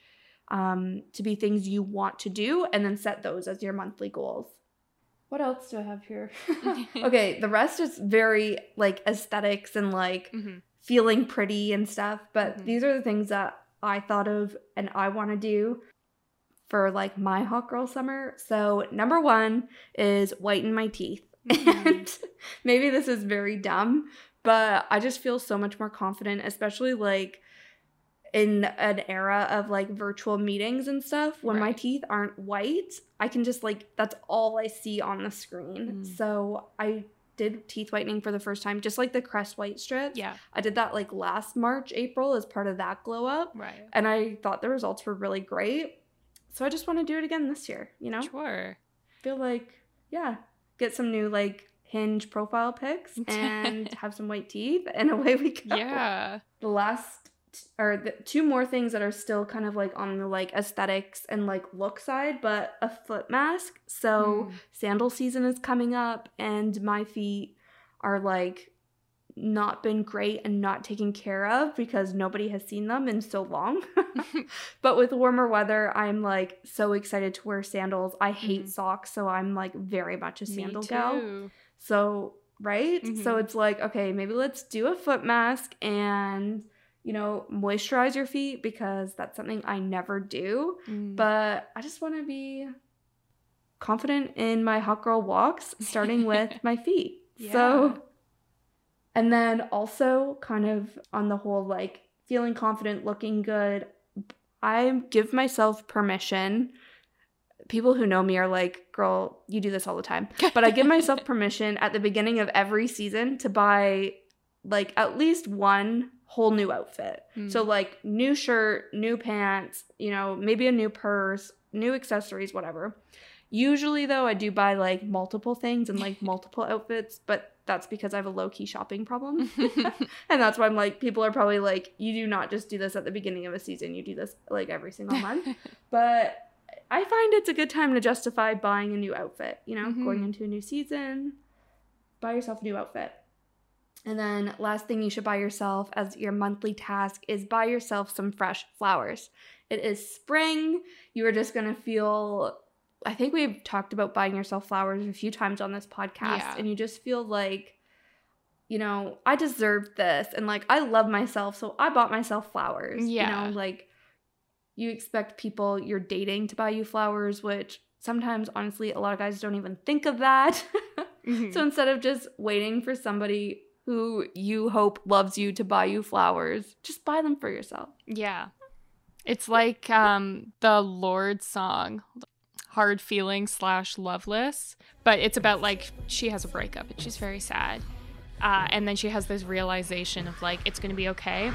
B: um, to be things you want to do and then set those as your monthly goals. What else do I have here? okay, the rest is very like aesthetics and like
A: Mhm.
B: feeling pretty and stuff. But
A: Mhm.
B: these are the things that I thought of and I want to do for like my hot girl summer. So, number one is whiten my teeth.
A: Mhm.
B: And maybe this is very dumb, but I just feel so much more confident, especially like in an era of like virtual meetings and stuff when my teeth aren't white i can just like that's all i see on the screen
A: Mm.
B: so i did teeth whitening for the first time just like the crest white strips
A: Yeah.
B: i did that like last march april as part of that glow up
A: Right.
B: and i thought the results were really great so i just want to do it again this year you know
A: Sure.
B: feel like yeah get some new like hinge profile pics and have some white teeth and away we go
A: Yeah.
B: the last or the two more things that are still kind of like on the like aesthetics and like look side but a foot mask so
A: Mm.
B: sandal season is coming up and my feet are like not been great and not taken care of because nobody has seen them in so long but with warmer weather i'm like so excited to wear sandals i hate
A: Mhm.
B: socks so i'm like very much a sandal gal so, right? So
A: Mhm.
B: it's like, okay, maybe let's do a foot mask and, you know, moisturize your feet because that's something I never do.
A: Mm.
B: But I just want to be confident in my hot girl walks, starting with my feet.
A: Yeah.
B: So, and then also kind of on the whole, like feeling confident, looking good. I give myself permission. People who know me are like, girl, you do this all the time. But I give myself permission at the beginning of every season to buy like at least one whole new outfit.
A: Mm.
B: So, like, new shirt, new pants, you know, maybe a new purse, new accessories, whatever. Usually, though, I do buy like multiple things and like multiple outfits, but that's because I have a low key shopping problem. and that's why I'm like, people are probably like, you do not just do this at the beginning of a season, you do this like every single month. but I find it's a good time to justify buying a new outfit, you know, going
A: Mhm.
B: into a new season, buy yourself a new outfit. And then last thing you should buy yourself as your monthly task is buy yourself some fresh flowers. It is spring. You are just going to feel I think we've talked about buying yourself flowers a few times on this podcast
A: Yeah.
B: and you just feel like you know, I deserve this and like I love myself, so I bought myself flowers.
A: Yeah.
B: You know, like you expect people you're dating to buy you flowers, which sometimes honestly a lot of guys don't even think of that.
A: Mhm.
B: so instead of just waiting for somebody who you hope loves you to buy you flowers, just buy them for yourself.
A: Yeah. It's like um the Lorde song, Hard Feeling slash Loveless. But it's about like she has a breakup and she's very sad. Uh, and then she has this realization of like it's gonna be okay.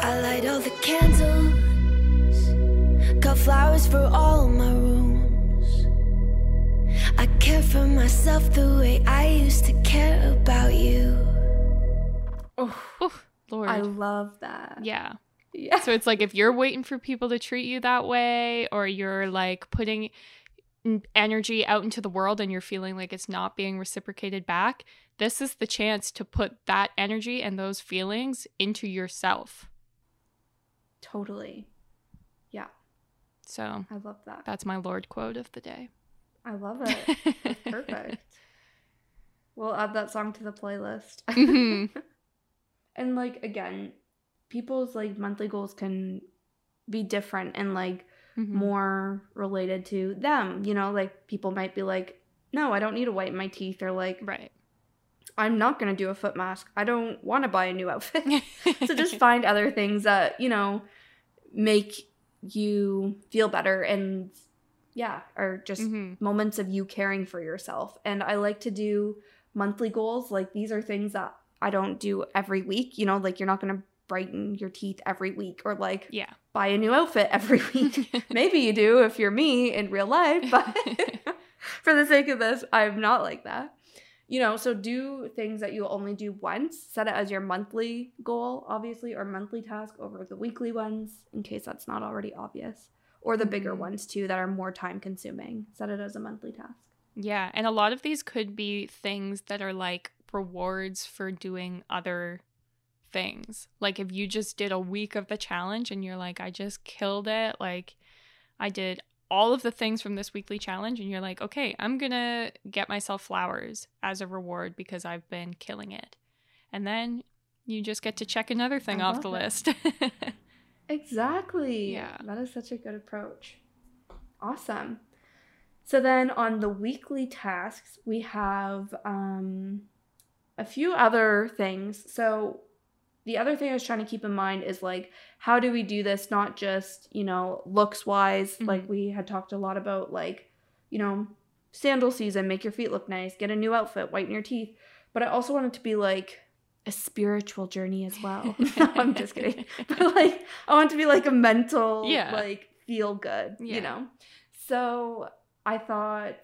D: I light all the candles, got flowers for all my rooms. Myself the way I used to care about you.
B: Oh,
A: Oof, Lord.
B: I love that.
A: yeah.
B: Yeah.
A: So it's like if you're waiting for people to treat you that way, or you're like putting energy out into the world and you're feeling like it's not being reciprocated back, this is the chance to put that energy and those feelings into yourself.
B: Totally. Yeah.
A: So
B: I love that.
A: that's my Lorde quote of the day.
B: I love it. That's perfect. We'll add that song to the playlist.
A: Mhm.
B: and like again, people's like monthly goals can be different and like
A: Mhm.
B: more related to them. You know, like people might be like, no, I don't need to whiten my teeth, or like,
A: Right.
B: I'm not going to do a foot mask. I don't want to buy a new outfit. so just find other things that, you know, make you feel better and yeah, are just
A: Mhm.
B: moments of you caring for yourself. And I like to do monthly goals. Like these are things that I don't do every week. You know, like you're not going to brighten your teeth every week or like
A: Yeah.
B: buy a new outfit every week. Maybe you do if you're me in real life, but for the sake of this, I'm not like that. You know, so do things that you only do once. Set it as your monthly goal, obviously, or monthly task over the weekly ones, in case that's not already obvious. Or the bigger ones too that are more time consuming. Set it as a monthly task.
A: Yeah, and a lot of these could be things that are like rewards for doing other things. Like if you just did a week of the challenge and you're like, I just killed it, like I did all of the things from this weekly challenge, and you're like, okay, I'm gonna get myself flowers as a reward because I've been killing it. And then you just get to check another thing
B: I
A: off the
B: it.
A: list.
B: Exactly.
A: Yeah.
B: That is such a good approach. Awesome. So then on the weekly tasks, we have um, a few other things. So the other thing I was trying to keep in mind is like, how do we do this? Not just, you know, looks wise, like
A: Mhm.
B: we had talked a lot about, like, you know, sandal season, make your feet look nice, get a new outfit, whiten your teeth. But I also want it to be like a spiritual journey as well. I'm just kidding. But like, I want to be like a mental,
A: Yeah.
B: like, feel good,
A: Yeah.
B: you know? So I thought,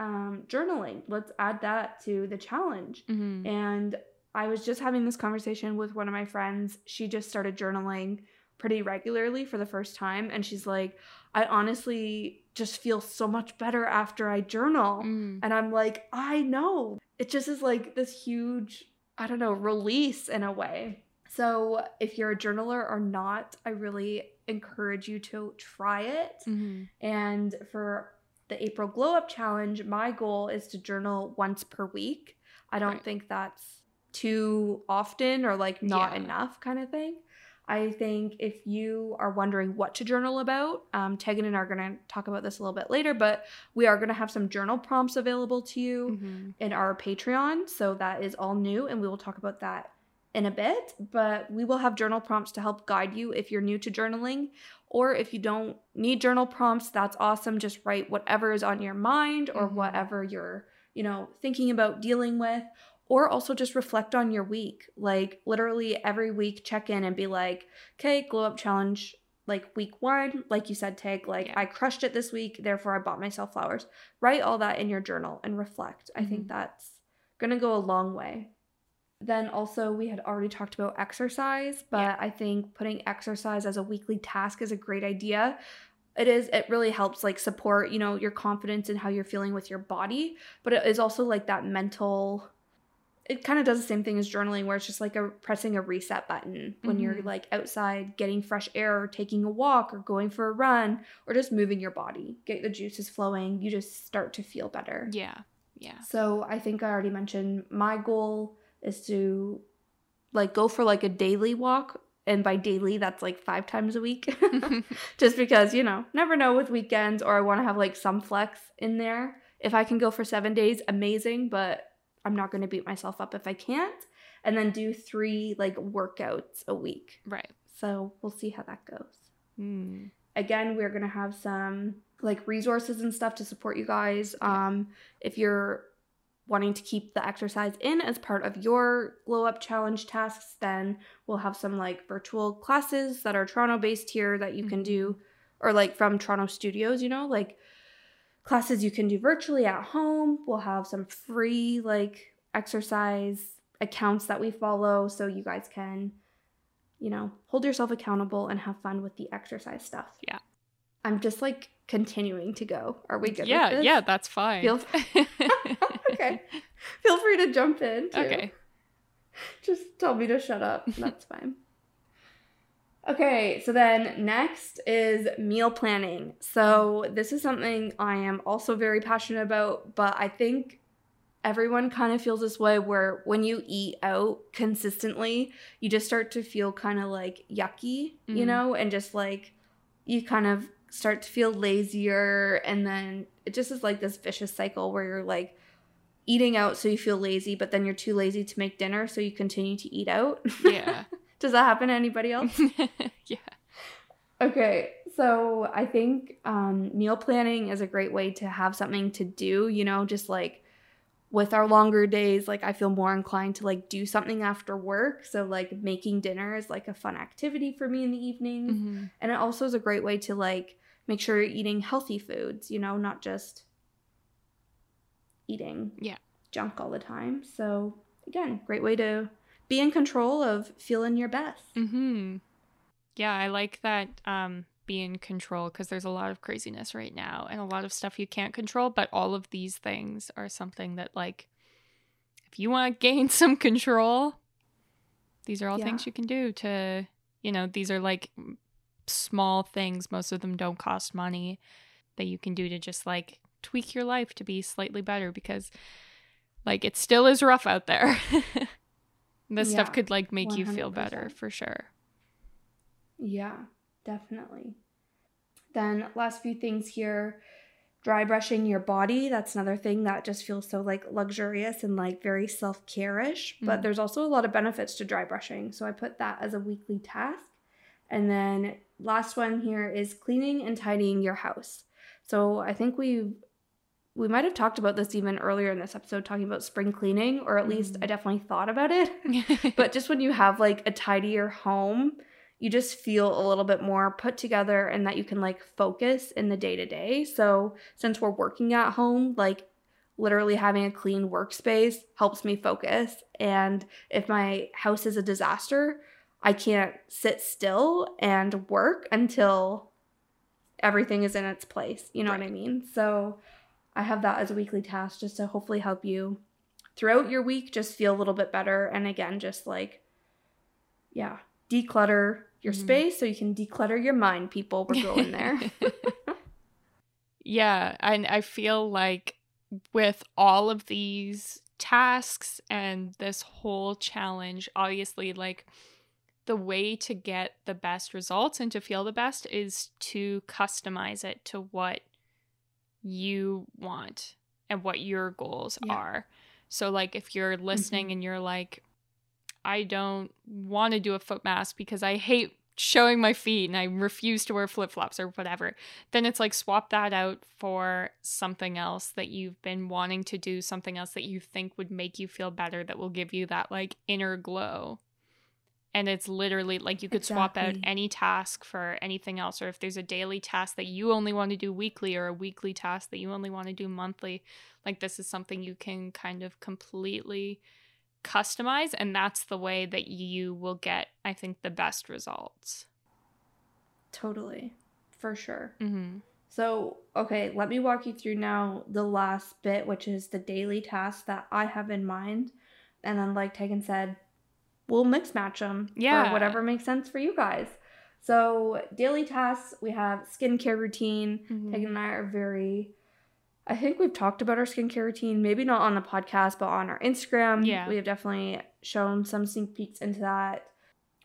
B: um, journaling, let's add that to the challenge.
A: Mhm.
B: And I was just having this conversation with one of my friends. She just started journaling pretty regularly for the first time. And she's like, I honestly just feel so much better after I journal.
A: Mm.
B: And I'm like, I know. It just is like this huge, I don't know, release in a way. So if you're a journaler or not, I really encourage you to try it.
A: Mhm.
B: And for the April Glow Up Challenge, my goal is to journal once per week. I don't
A: Right.
B: think that's too often or like not
A: Yeah.
B: enough kind of thing. I think if you are wondering what to journal about, um, Tegan and I are going to talk about this a little bit later, but we are going to have some journal prompts available to you
A: Mhm.
B: in our Patreon. So that is all new, and we will talk about that in a bit. But we will have journal prompts to help guide you if you're new to journaling. Or if you don't need journal prompts, that's awesome. Just write whatever is on your mind or
A: Mhm.
B: whatever you're, you know, thinking about dealing with. Or also just reflect on your week. Like literally every week, check in and be like, okay, glow up challenge, like week one, like you said, Tag, like
A: Yeah.
B: I crushed it this week, therefore I bought myself flowers write all that in your journal and reflect. I think
A: Mhm.
B: that's going to go a long way. Then also, we had already talked about exercise, but
A: Yeah.
B: I think putting exercise as a weekly task is a great idea. It is, it really helps like support, you know, your confidence and how you're feeling with your body, but it is also like that mental. It kind of does the same thing as journaling, where it's just like a pressing a reset button when you're
A: Mhm.
B: like outside getting fresh air, or taking a walk, or going for a run, or just moving your body, get the juices flowing. You just start to feel better.
A: Yeah. Yeah.
B: So I think I already mentioned my goal is to like go for like a daily walk. And by daily, that's like five times a week. Just because, you know, never know with weekends or I want to have like some flex in there. If I can go for seven days, amazing, but I'm not going to beat myself up if I can't. And then do three like workouts a week.
A: right.
B: So we'll see how that goes
A: Mm.
B: again we're going to have some like resources and stuff to support you guys
A: Yeah.
B: um if you're wanting to keep the exercise in as part of your glow up challenge tasks then we'll have some like virtual classes that are toronto based here that you can do or like from toronto studios you know like classes you can do virtually at home we'll have some free like exercise accounts that we follow so you guys can you know hold yourself accountable and have fun with the exercise stuff
A: Yeah.
B: i'm just like continuing to go are we good
A: yeah,
B: with this?
A: yeah, that's fine.
B: Feel- okay feel free to jump in too.
A: okay.
B: just tell me to shut up. That's fine. Okay, so then next is meal planning. So this is something I am also very passionate about, but I think everyone kind of feels this way where when you eat out consistently, you just start to feel kind of like yucky, you
A: Mhm.
B: know, and just like you kind of start to feel lazier and then it just is like this vicious cycle where you're like eating out so you feel lazy, but then you're too lazy to make dinner, so you continue to eat out.
A: Yeah.
B: Does that happen to anybody else?
A: yeah.
B: Okay, so I think um, meal planning is a great way to have something to do, you know, just like with our longer days, like I feel more inclined to like do something after work. So, like making dinner is like a fun activity for me in the evenings.
A: Mhm.
B: And it also is a great way to like make sure you're eating healthy foods, you know, not just eating
A: Yeah.
B: junk all the time. So, again, great way to be in control of feeling your best.
A: hmm Yeah, I like that um be in control because there's a lot of craziness right now and a lot of stuff you can't control, but all of these things are something that like if you want to gain some control, these are all
B: Yeah.
A: things you can do to, you know, these are like small things, most of them don't cost money that you can do to just like tweak your life to be slightly better because like it still is rough out there. this
B: Yeah,
A: stuff could like make you feel better for sure.
B: Yeah, definitely. Then last few things here. Dry brushing your body. That's another thing that just feels so like luxurious and like very self-care-ish. But
A: Mm.
B: there's also a lot of benefits to dry brushing. So I put that as a weekly task. And then last one here is cleaning and tidying your house. So I think we we might have talked about this even earlier in this episode, talking about spring cleaning, or at least
A: Mhm.
B: I definitely thought about it. but just when you have like a tidier home, you just feel a little bit more put together and that you can like focus in the day to day. So, since we're working at home, like literally having a clean workspace helps me focus. And if my house is a disaster, I can't sit still and work until everything is in its place. You know what I mean? So, I have that as a weekly task just to hopefully help you throughout your week just feel a little bit better. And again just like yeah declutter your
A: Mhm.
B: space so you can declutter your mind people. We're going there.
A: Yeah, and I feel like with all of these tasks and this whole challenge, obviously, like the way to get the best results and to feel the best is to customize it to what you want and what your goals
B: Yeah.
A: are. So, like, if you're listening mm-hmm. and you're like, I don't want to do a foot mask because I hate showing my feet and I refuse to wear flip flops or whatever, then it's like swap that out for something else that you've been wanting to do, something else that you think would make you feel better that will give you that like inner glow. And it's literally like you could swap out any task for anything else. Or if there's a daily task that you only want to do weekly or a weekly task that you only want to do monthly, like this is something you can kind of completely customize. And that's the way that you will get, I think, the best results.
B: totally for sure
A: Mm-hmm.
B: so okay let me walk you through now the last bit which is the daily task that i have in mind and then like tegan said we'll mix match them
A: Yeah.
B: for whatever makes sense for you guys so daily tasks we have skincare routine
A: Mhm.
B: Tegan and I are very. I think we've talked about our skincare routine, maybe not on the podcast, but on our Instagram.
A: Yeah.
B: We have definitely shown some sneak peeks into that.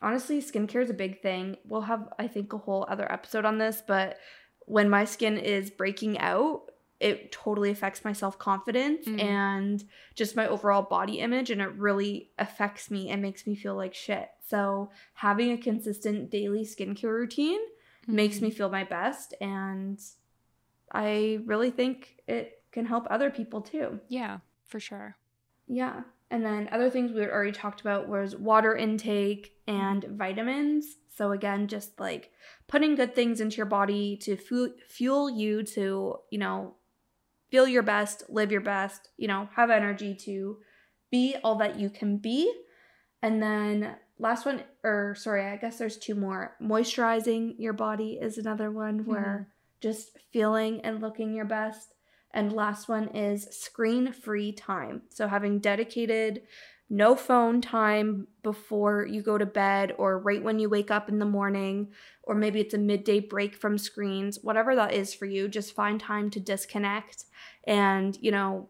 B: Honestly, skincare is a big thing. We'll have, I think, a whole other episode on this, but when my skin is breaking out, it totally affects my self confidence
A: Mm.
B: and just my overall body image, and it really affects me and makes me feel like shit. So, having a consistent daily skincare routine makes
A: Mm-hmm.
B: me feel my best and i really think it can help other people too
A: Yeah, for sure.
B: yeah and then other things we had already talked about was water intake and vitamins so again just like putting good things into your body to fu- fuel you to you know feel your best live your best you know have energy to be all that you can be. And then last one or sorry i guess there's two more. Moisturizing your body is another one hmm. where just feeling and looking your best. And last one is screen free time. So having dedicated no phone time before you go to bed or right when you wake up in the morning or maybe it's a midday break from screens whatever that is for you just find time to disconnect and you know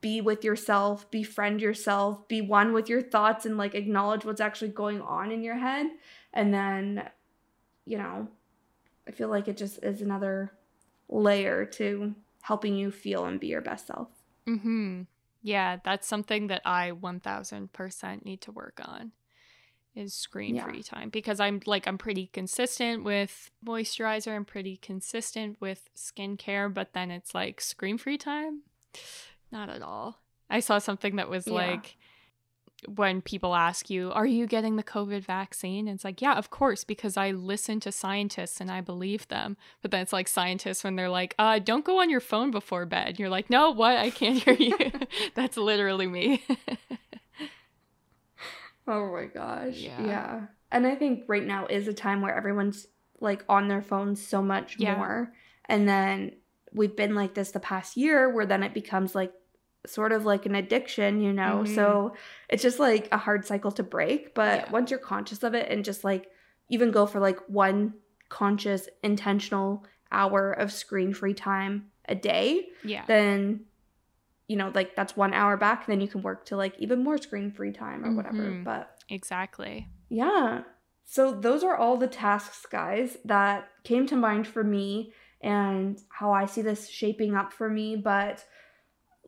B: be with yourself, befriend yourself, be one with your thoughts and like acknowledge what's actually going on in your head. And then, you know, I feel like it just is another layer to helping you feel and be your best self.
A: Mm-hmm. Yeah, that's something that I 1000% need to work on is screen free yeah. time because I'm like I'm pretty consistent with moisturizer, I'm pretty consistent with skincare, but then it's like screen free time not at all. I saw something that was yeah. like when people ask you, Are you getting the COVID vaccine? it's like, Yeah, of course, because I listen to scientists and I believe them. But then it's like scientists when they're like, uh, Don't go on your phone before bed. You're like, No, what? I can't hear you. That's literally me.
B: oh my gosh. Yeah. yeah. And I think right now is a time where everyone's like on their phones so much yeah. more. And then we've been like this the past year where then it becomes like sort of like an addiction, you know? Mm-hmm. So it's just like a hard cycle to break. But yeah. once you're conscious of it and just like even go for like one conscious, intentional hour of screen free time a day,
A: yeah,
B: then you know, like that's one hour back, then you can work to like even more screen free time or whatever. Mm-hmm. But
A: exactly.
B: Yeah. So those are all the tasks, guys, that came to mind for me and how I see this shaping up for me. But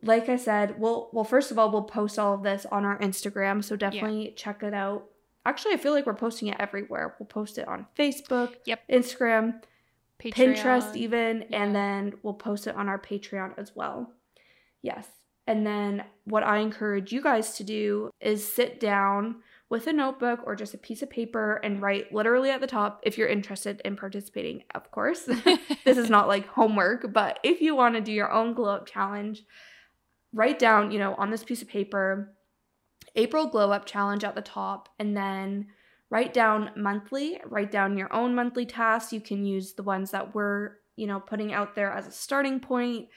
B: like I said, we'll well first of all we'll post all of this on our Instagram, so definitely yeah. check it out. Actually, I feel like we're posting it everywhere. We'll post it on Facebook,
A: yep,
B: Instagram, Patreon. Pinterest, even, yeah. and then we'll post it on our Patreon as well. Yes. And then what I encourage you guys to do is sit down with a notebook or just a piece of paper and write literally at the top if you're interested in participating, of course. this is not like homework, but if you want to do your own glow up challenge, write down, you know, on this piece of paper, April Glow Up Challenge at the top, and then write down monthly, write down your own monthly tasks. You can use the ones that we're, you know, putting out there as a starting point.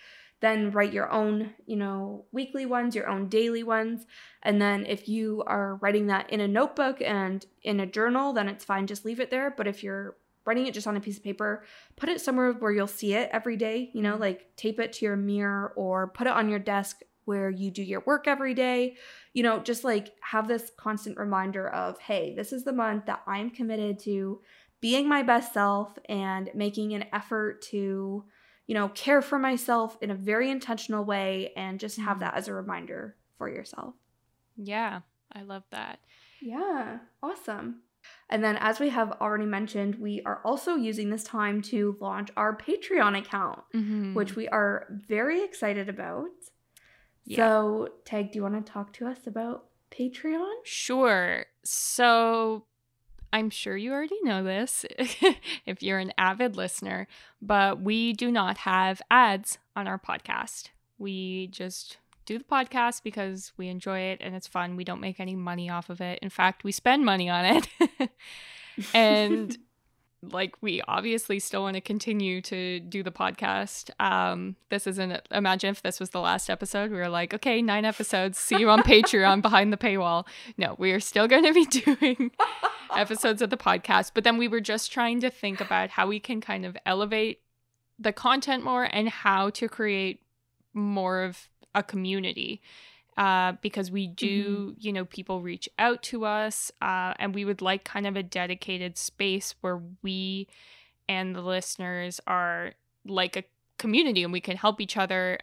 B: Then write your own, you know, weekly ones, your own daily ones. And then if you are writing that in a notebook and in a journal, then it's fine, just leave it there. But if you're writing it just on a piece of paper, put it somewhere where you'll see it every day, you know, like tape it to your mirror or put it on your desk where you do your work every day. You know, just like have this constant reminder of, hey, this is the month that I'm committed to being my best self and making an effort to, you know, care for myself in a very intentional way and just have mm-hmm. that as a reminder for yourself.
A: Yeah, I love that.
B: Yeah, awesome. And then, as we have already mentioned, we are also using this time to launch our Patreon account, mm-hmm. which we are very excited about. Yeah. So, Tag, do you want to talk to us about Patreon?
A: Sure. So, I'm sure you already know this if you're an avid listener, but we do not have ads on our podcast. We just do the podcast because we enjoy it and it's fun. We don't make any money off of it. In fact, we spend money on it. and like we obviously still want to continue to do the podcast. Um this isn't imagine if this was the last episode. We were like, okay, nine episodes. See you on Patreon behind the paywall. No, we are still going to be doing episodes of the podcast, but then we were just trying to think about how we can kind of elevate the content more and how to create more of a community uh, because we do, mm-hmm. you know, people reach out to us, uh, and we would like kind of a dedicated space where we and the listeners are like a community and we can help each other.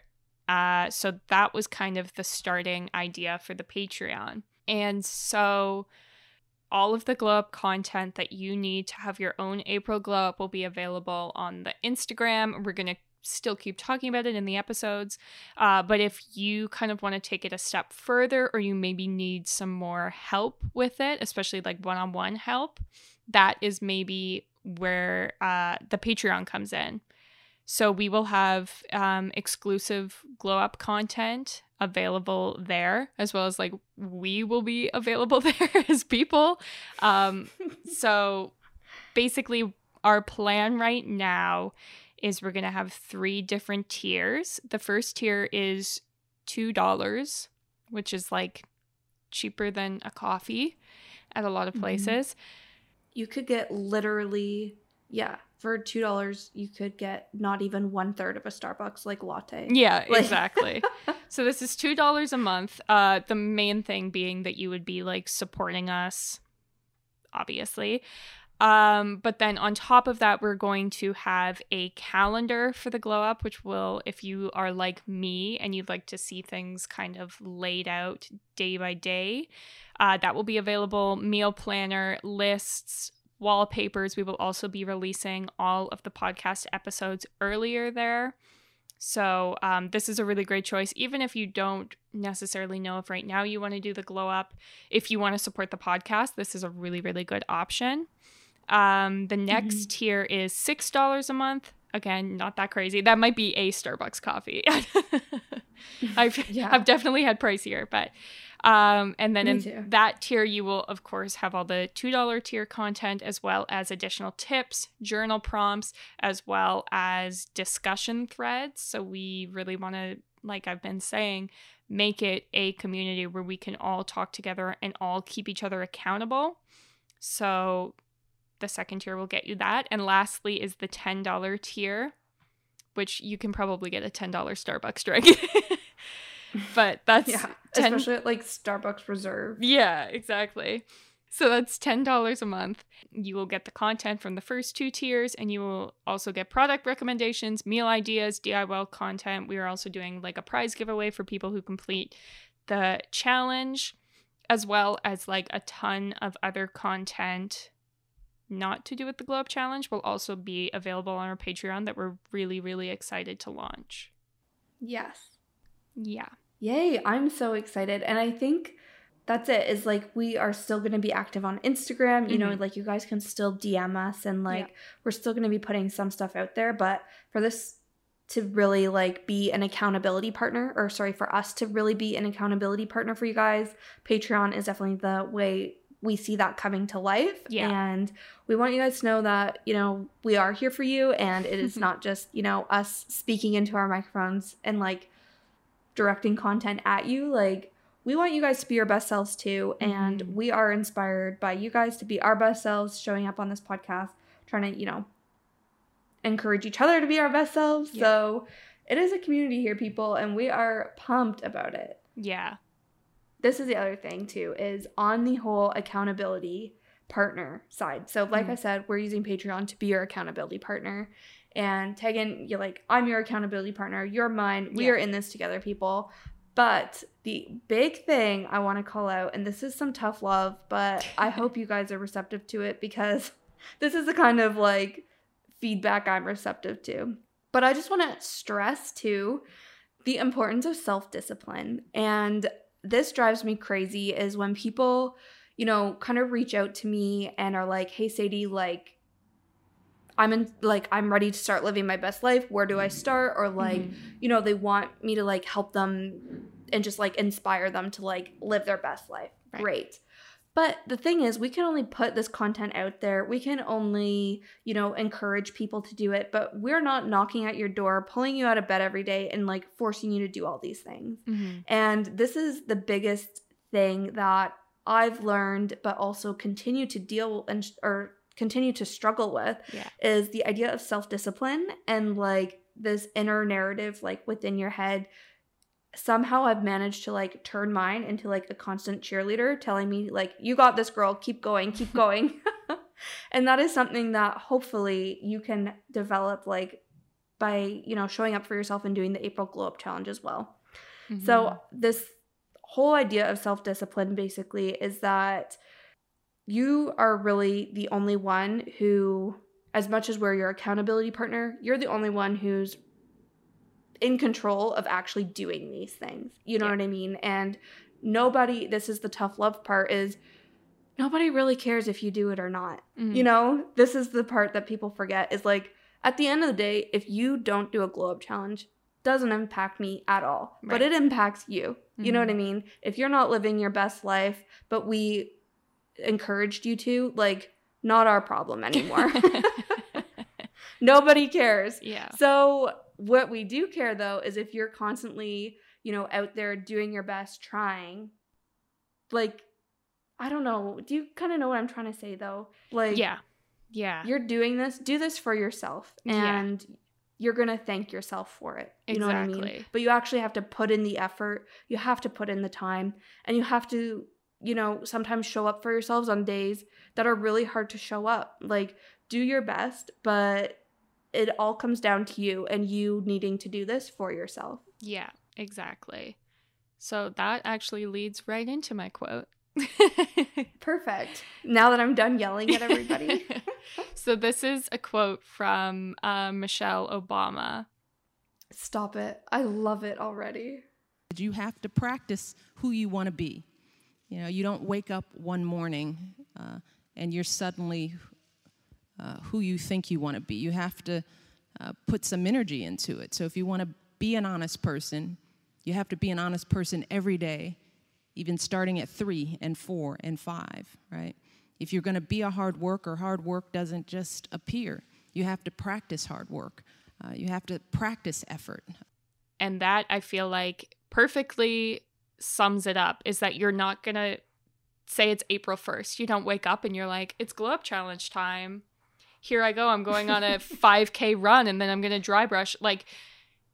A: Uh, so that was kind of the starting idea for the Patreon. And so all of the glow up content that you need to have your own April glow up will be available on the Instagram. We're going to still keep talking about it in the episodes. Uh, but if you kind of want to take it a step further, or you maybe need some more help with it, especially like one on one help, that is maybe where uh, the Patreon comes in. So we will have um, exclusive glow up content available there, as well as like we will be available there as people. Um, so basically, our plan right now is we're going to have three different tiers. The first tier is $2, which is like cheaper than a coffee at a lot of mm-hmm. places.
B: You could get literally, yeah, for two dollars you could get not even one third of a Starbucks like latte.
A: Yeah, like- exactly. so this is two dollars a month. Uh, the main thing being that you would be like supporting us, obviously. Um, but then on top of that, we're going to have a calendar for the glow up, which will, if you are like me and you'd like to see things kind of laid out day by day, uh, that will be available. Meal planner, lists, wallpapers. We will also be releasing all of the podcast episodes earlier there. So, um, this is a really great choice, even if you don't necessarily know if right now you want to do the glow up. If you want to support the podcast, this is a really, really good option. Um, the next mm-hmm. tier is $6 a month. Again, not that crazy. That might be a Starbucks coffee. I've, yeah. I've definitely had pricier, but um, and then Me in too. that tier, you will, of course, have all the $2 tier content as well as additional tips, journal prompts, as well as discussion threads. So we really want to, like I've been saying, make it a community where we can all talk together and all keep each other accountable. So the second tier will get you that. And lastly is the $10 tier, which you can probably get a $10 Starbucks drink. but that's
B: yeah, 10... especially at like Starbucks Reserve.
A: Yeah, exactly. So that's $10 a month. You will get the content from the first two tiers, and you will also get product recommendations, meal ideas, DIY content. We are also doing like a prize giveaway for people who complete the challenge, as well as like a ton of other content not to do with the Glow Up Challenge will also be available on our Patreon that we're really, really excited to launch.
B: Yes.
A: Yeah.
B: Yay, I'm so excited. And I think that's it is like we are still going to be active on Instagram. You mm-hmm. know, like you guys can still DM us and like yeah. we're still going to be putting some stuff out there, but for this to really like be an accountability partner or sorry for us to really be an accountability partner for you guys, Patreon is definitely the way we see that coming to life. Yeah. And we want you guys to know that, you know, we are here for you and it is not just, you know, us speaking into our microphones and like directing content at you. Like, we want you guys to be your best selves too. And mm-hmm. we are inspired by you guys to be our best selves, showing up on this podcast, trying to, you know, encourage each other to be our best selves. Yeah. So it is a community here, people, and we are pumped about it.
A: Yeah.
B: This is the other thing too, is on the whole accountability partner side. So, like mm-hmm. I said, we're using Patreon to be your accountability partner and Tegan, you're like, I'm your accountability partner. You're mine. We yeah. are in this together, people. But the big thing I want to call out, and this is some tough love, but I hope you guys are receptive to it because this is the kind of like feedback I'm receptive to. But I just want to stress too the importance of self discipline. And this drives me crazy is when people, you know, kind of reach out to me and are like, hey, Sadie, like, I'm in like I'm ready to start living my best life. Where do I start? Or like, mm-hmm. you know, they want me to like help them and just like inspire them to like live their best life. Right. Great. But the thing is, we can only put this content out there. We can only, you know, encourage people to do it, but we're not knocking at your door, pulling you out of bed every day and like forcing you to do all these things. Mm-hmm. And this is the biggest thing that I've learned, but also continue to deal and or continue to struggle with yeah. is the idea of self-discipline and like this inner narrative like within your head somehow I've managed to like turn mine into like a constant cheerleader telling me like you got this girl. Keep going. Keep going. And that is something that hopefully you can develop like by you know showing up for yourself and doing the April glow up challenge as well. Mm-hmm. so this whole idea of self-discipline basically is that you are really the only one who, as much as we're your accountability partner, you're the only one who's in control of actually doing these things. You know yeah. what I mean? And nobody, this is the tough love part, is nobody really cares if you do it or not. Mm-hmm. You know, this is the part that people forget is like, at the end of the day, if you don't do a glow up challenge, doesn't impact me at all, right. but it impacts you. You mm-hmm. know what I mean? If you're not living your best life, but we encouraged you to, like, not our problem anymore. Nobody cares.
A: Yeah.
B: So, what we do care though is if you're constantly, you know, out there doing your best, trying, like, I don't know. Do you kind of know what I'm trying to say though? Like,
A: yeah. Yeah.
B: You're doing this, do this for yourself. And yeah. you're going to thank yourself for it. You exactly. know what I mean? But you actually have to put in the effort, you have to put in the time, and you have to you know, sometimes show up for yourselves on days that are really hard to show up. Like, do your best, but it all comes down to you and you needing to do this for yourself.
A: Yeah, exactly. So that actually leads right into my quote.
B: Perfect. Now that I'm done yelling at everybody.
A: so this is a quote from uh, Michelle Obama.
B: Stop it. I love it already.
E: You have to practice who you want to be. You know, you don't wake up one morning uh, and you're suddenly uh, who you think you want to be. You have to uh, put some energy into it. So if you want to be an honest person, you have to be an honest person every day, even starting at three and four and five, right? If you're going to be a hard worker, hard work doesn't just appear. You have to practice hard work. Uh, you have to practice effort.
A: And that I feel like perfectly sums it up is that you're not going to say it's April 1st. You don't wake up and you're like, it's glow up challenge time. Here I go. I'm going on a 5K run and then I'm going to dry brush. Like,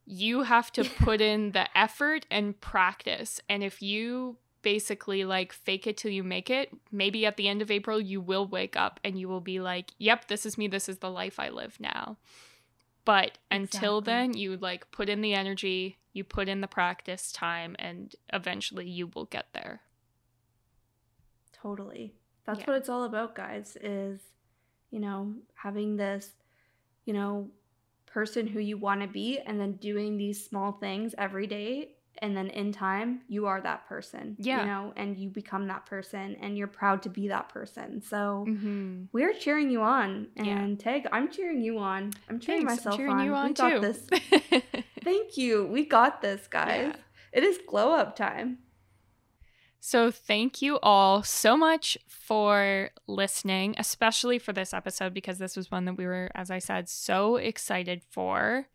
A: you have to put in the effort and practice. And if you basically like fake it till you make it, maybe at the end of April, you will wake up and you will be like, yep, this is me. This is the life I live now. But until exactly. then, you like put in the energy, you put in the practice time, and eventually you will get there.
B: Totally. That's yeah. what it's all about, guys, is, you know, having this, you know, person who you want to be and then doing these small things every day and then in time you are that person yeah you know and you become that person and you're proud to be that person so mm-hmm. we're cheering you on and yeah. tag i'm cheering you on i'm cheering Thanks. myself I'm cheering on. You on we got too. this thank you we got this guys yeah. it is glow up time
A: so, thank you all so much for listening, especially for this episode, because this was one that we were, as I said, so excited for.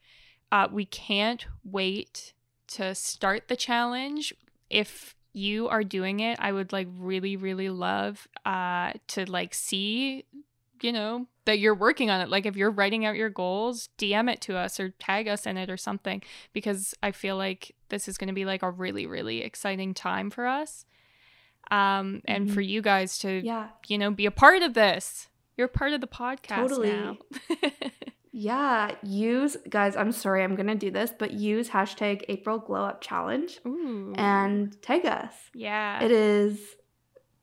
A: Uh, we can't wait to start the challenge. If you are doing it, I would like really, really love uh, to like see, you know, that you're working on it. Like if you're writing out your goals, DM it to us or tag us in it or something, because I feel like this is going to be like a really, really exciting time for us um, and mm-hmm. for you guys to, yeah. you know, be a part of this. You're part of the podcast totally. now.
B: yeah, use guys. I'm sorry, I'm gonna do this, but use hashtag April Glow Up Challenge Ooh. and tag us.
A: Yeah,
B: it is.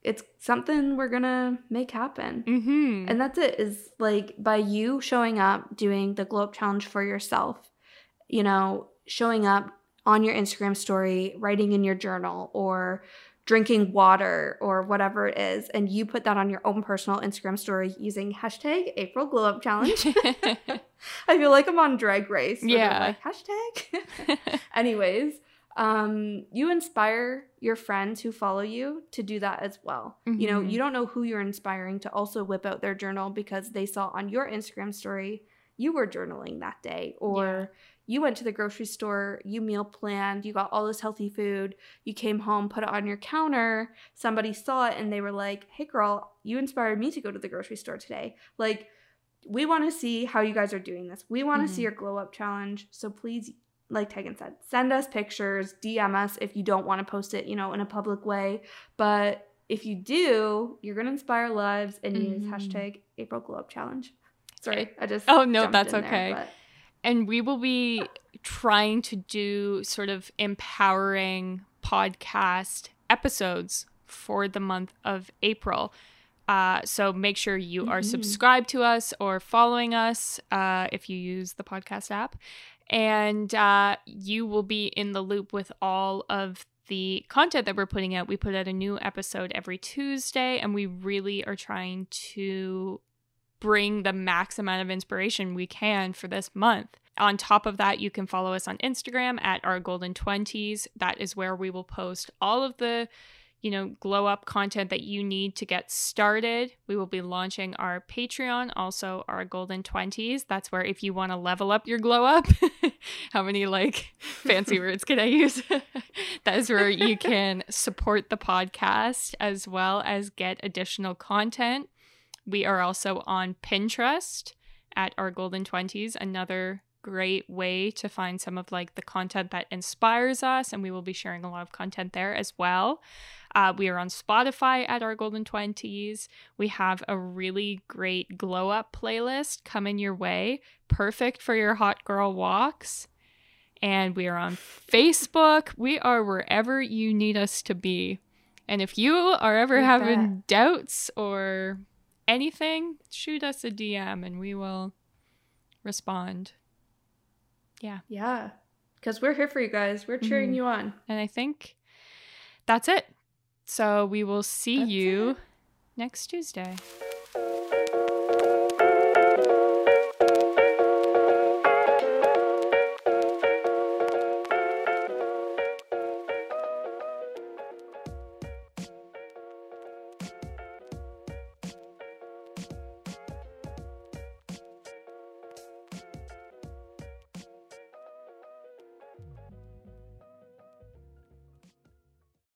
B: It's something we're gonna make happen, mm-hmm. and that's it. Is like by you showing up, doing the Glow Up Challenge for yourself. You know, showing up on your Instagram story, writing in your journal, or drinking water or whatever it is, and you put that on your own personal Instagram story using hashtag April Glow Up Challenge. I feel like I'm on Drag Race. Yeah. Like hashtag. Anyways, um, you inspire your friends who follow you to do that as well. Mm-hmm. You know, mm-hmm. you don't know who you're inspiring to also whip out their journal because they saw on your Instagram story you were journaling that day or you went to the grocery store, you meal planned, you got all this healthy food, you came home, put it on your counter, somebody saw it and they were like, hey girl, you inspired me to go to the grocery store today. Like, we want to see how you guys are doing this. We want to mm-hmm. see your glow up challenge. So please, like Tegan said, send us pictures, DM us if you don't want to post it, you know, in a public way. But if you do, you're going to inspire lives and mm-hmm. use hashtag April Glow Up Challenge. Sorry, I just.
A: Oh, no, that's okay. There, and we will be trying to do sort of empowering podcast episodes for the month of April. Uh, so make sure you are mm-hmm. subscribed to us or following us uh, if you use the podcast app. And uh, you will be in the loop with all of the content that we're putting out. We put out a new episode every Tuesday, and we really are trying to bring the max amount of inspiration we can for this month. On top of that, you can follow us on Instagram at our golden 20s. That is where we will post all of the, you know, glow up content that you need to get started. We will be launching our Patreon, also our golden 20s. That's where if you want to level up your glow up, how many like fancy words can I use? that is where you can support the podcast as well as get additional content. We are also on Pinterest at our golden 20s, another great way to find some of like the content that inspires us and we will be sharing a lot of content there as well Uh, we are on Spotify at our Golden Twenties. We have a really great glow up playlist coming your way, perfect for your hot girl walks. And we are on Facebook. We are wherever you need us to be. And if you are ever having
B: bet.
A: doubts or anything, shoot us a DM and we will respond. Yeah.
B: Yeah. Because we're here for you guys. We're cheering
A: Mhm.
B: you on.
A: And I think that's it. So we will see
B: That's
A: you
B: it.
A: next Tuesday.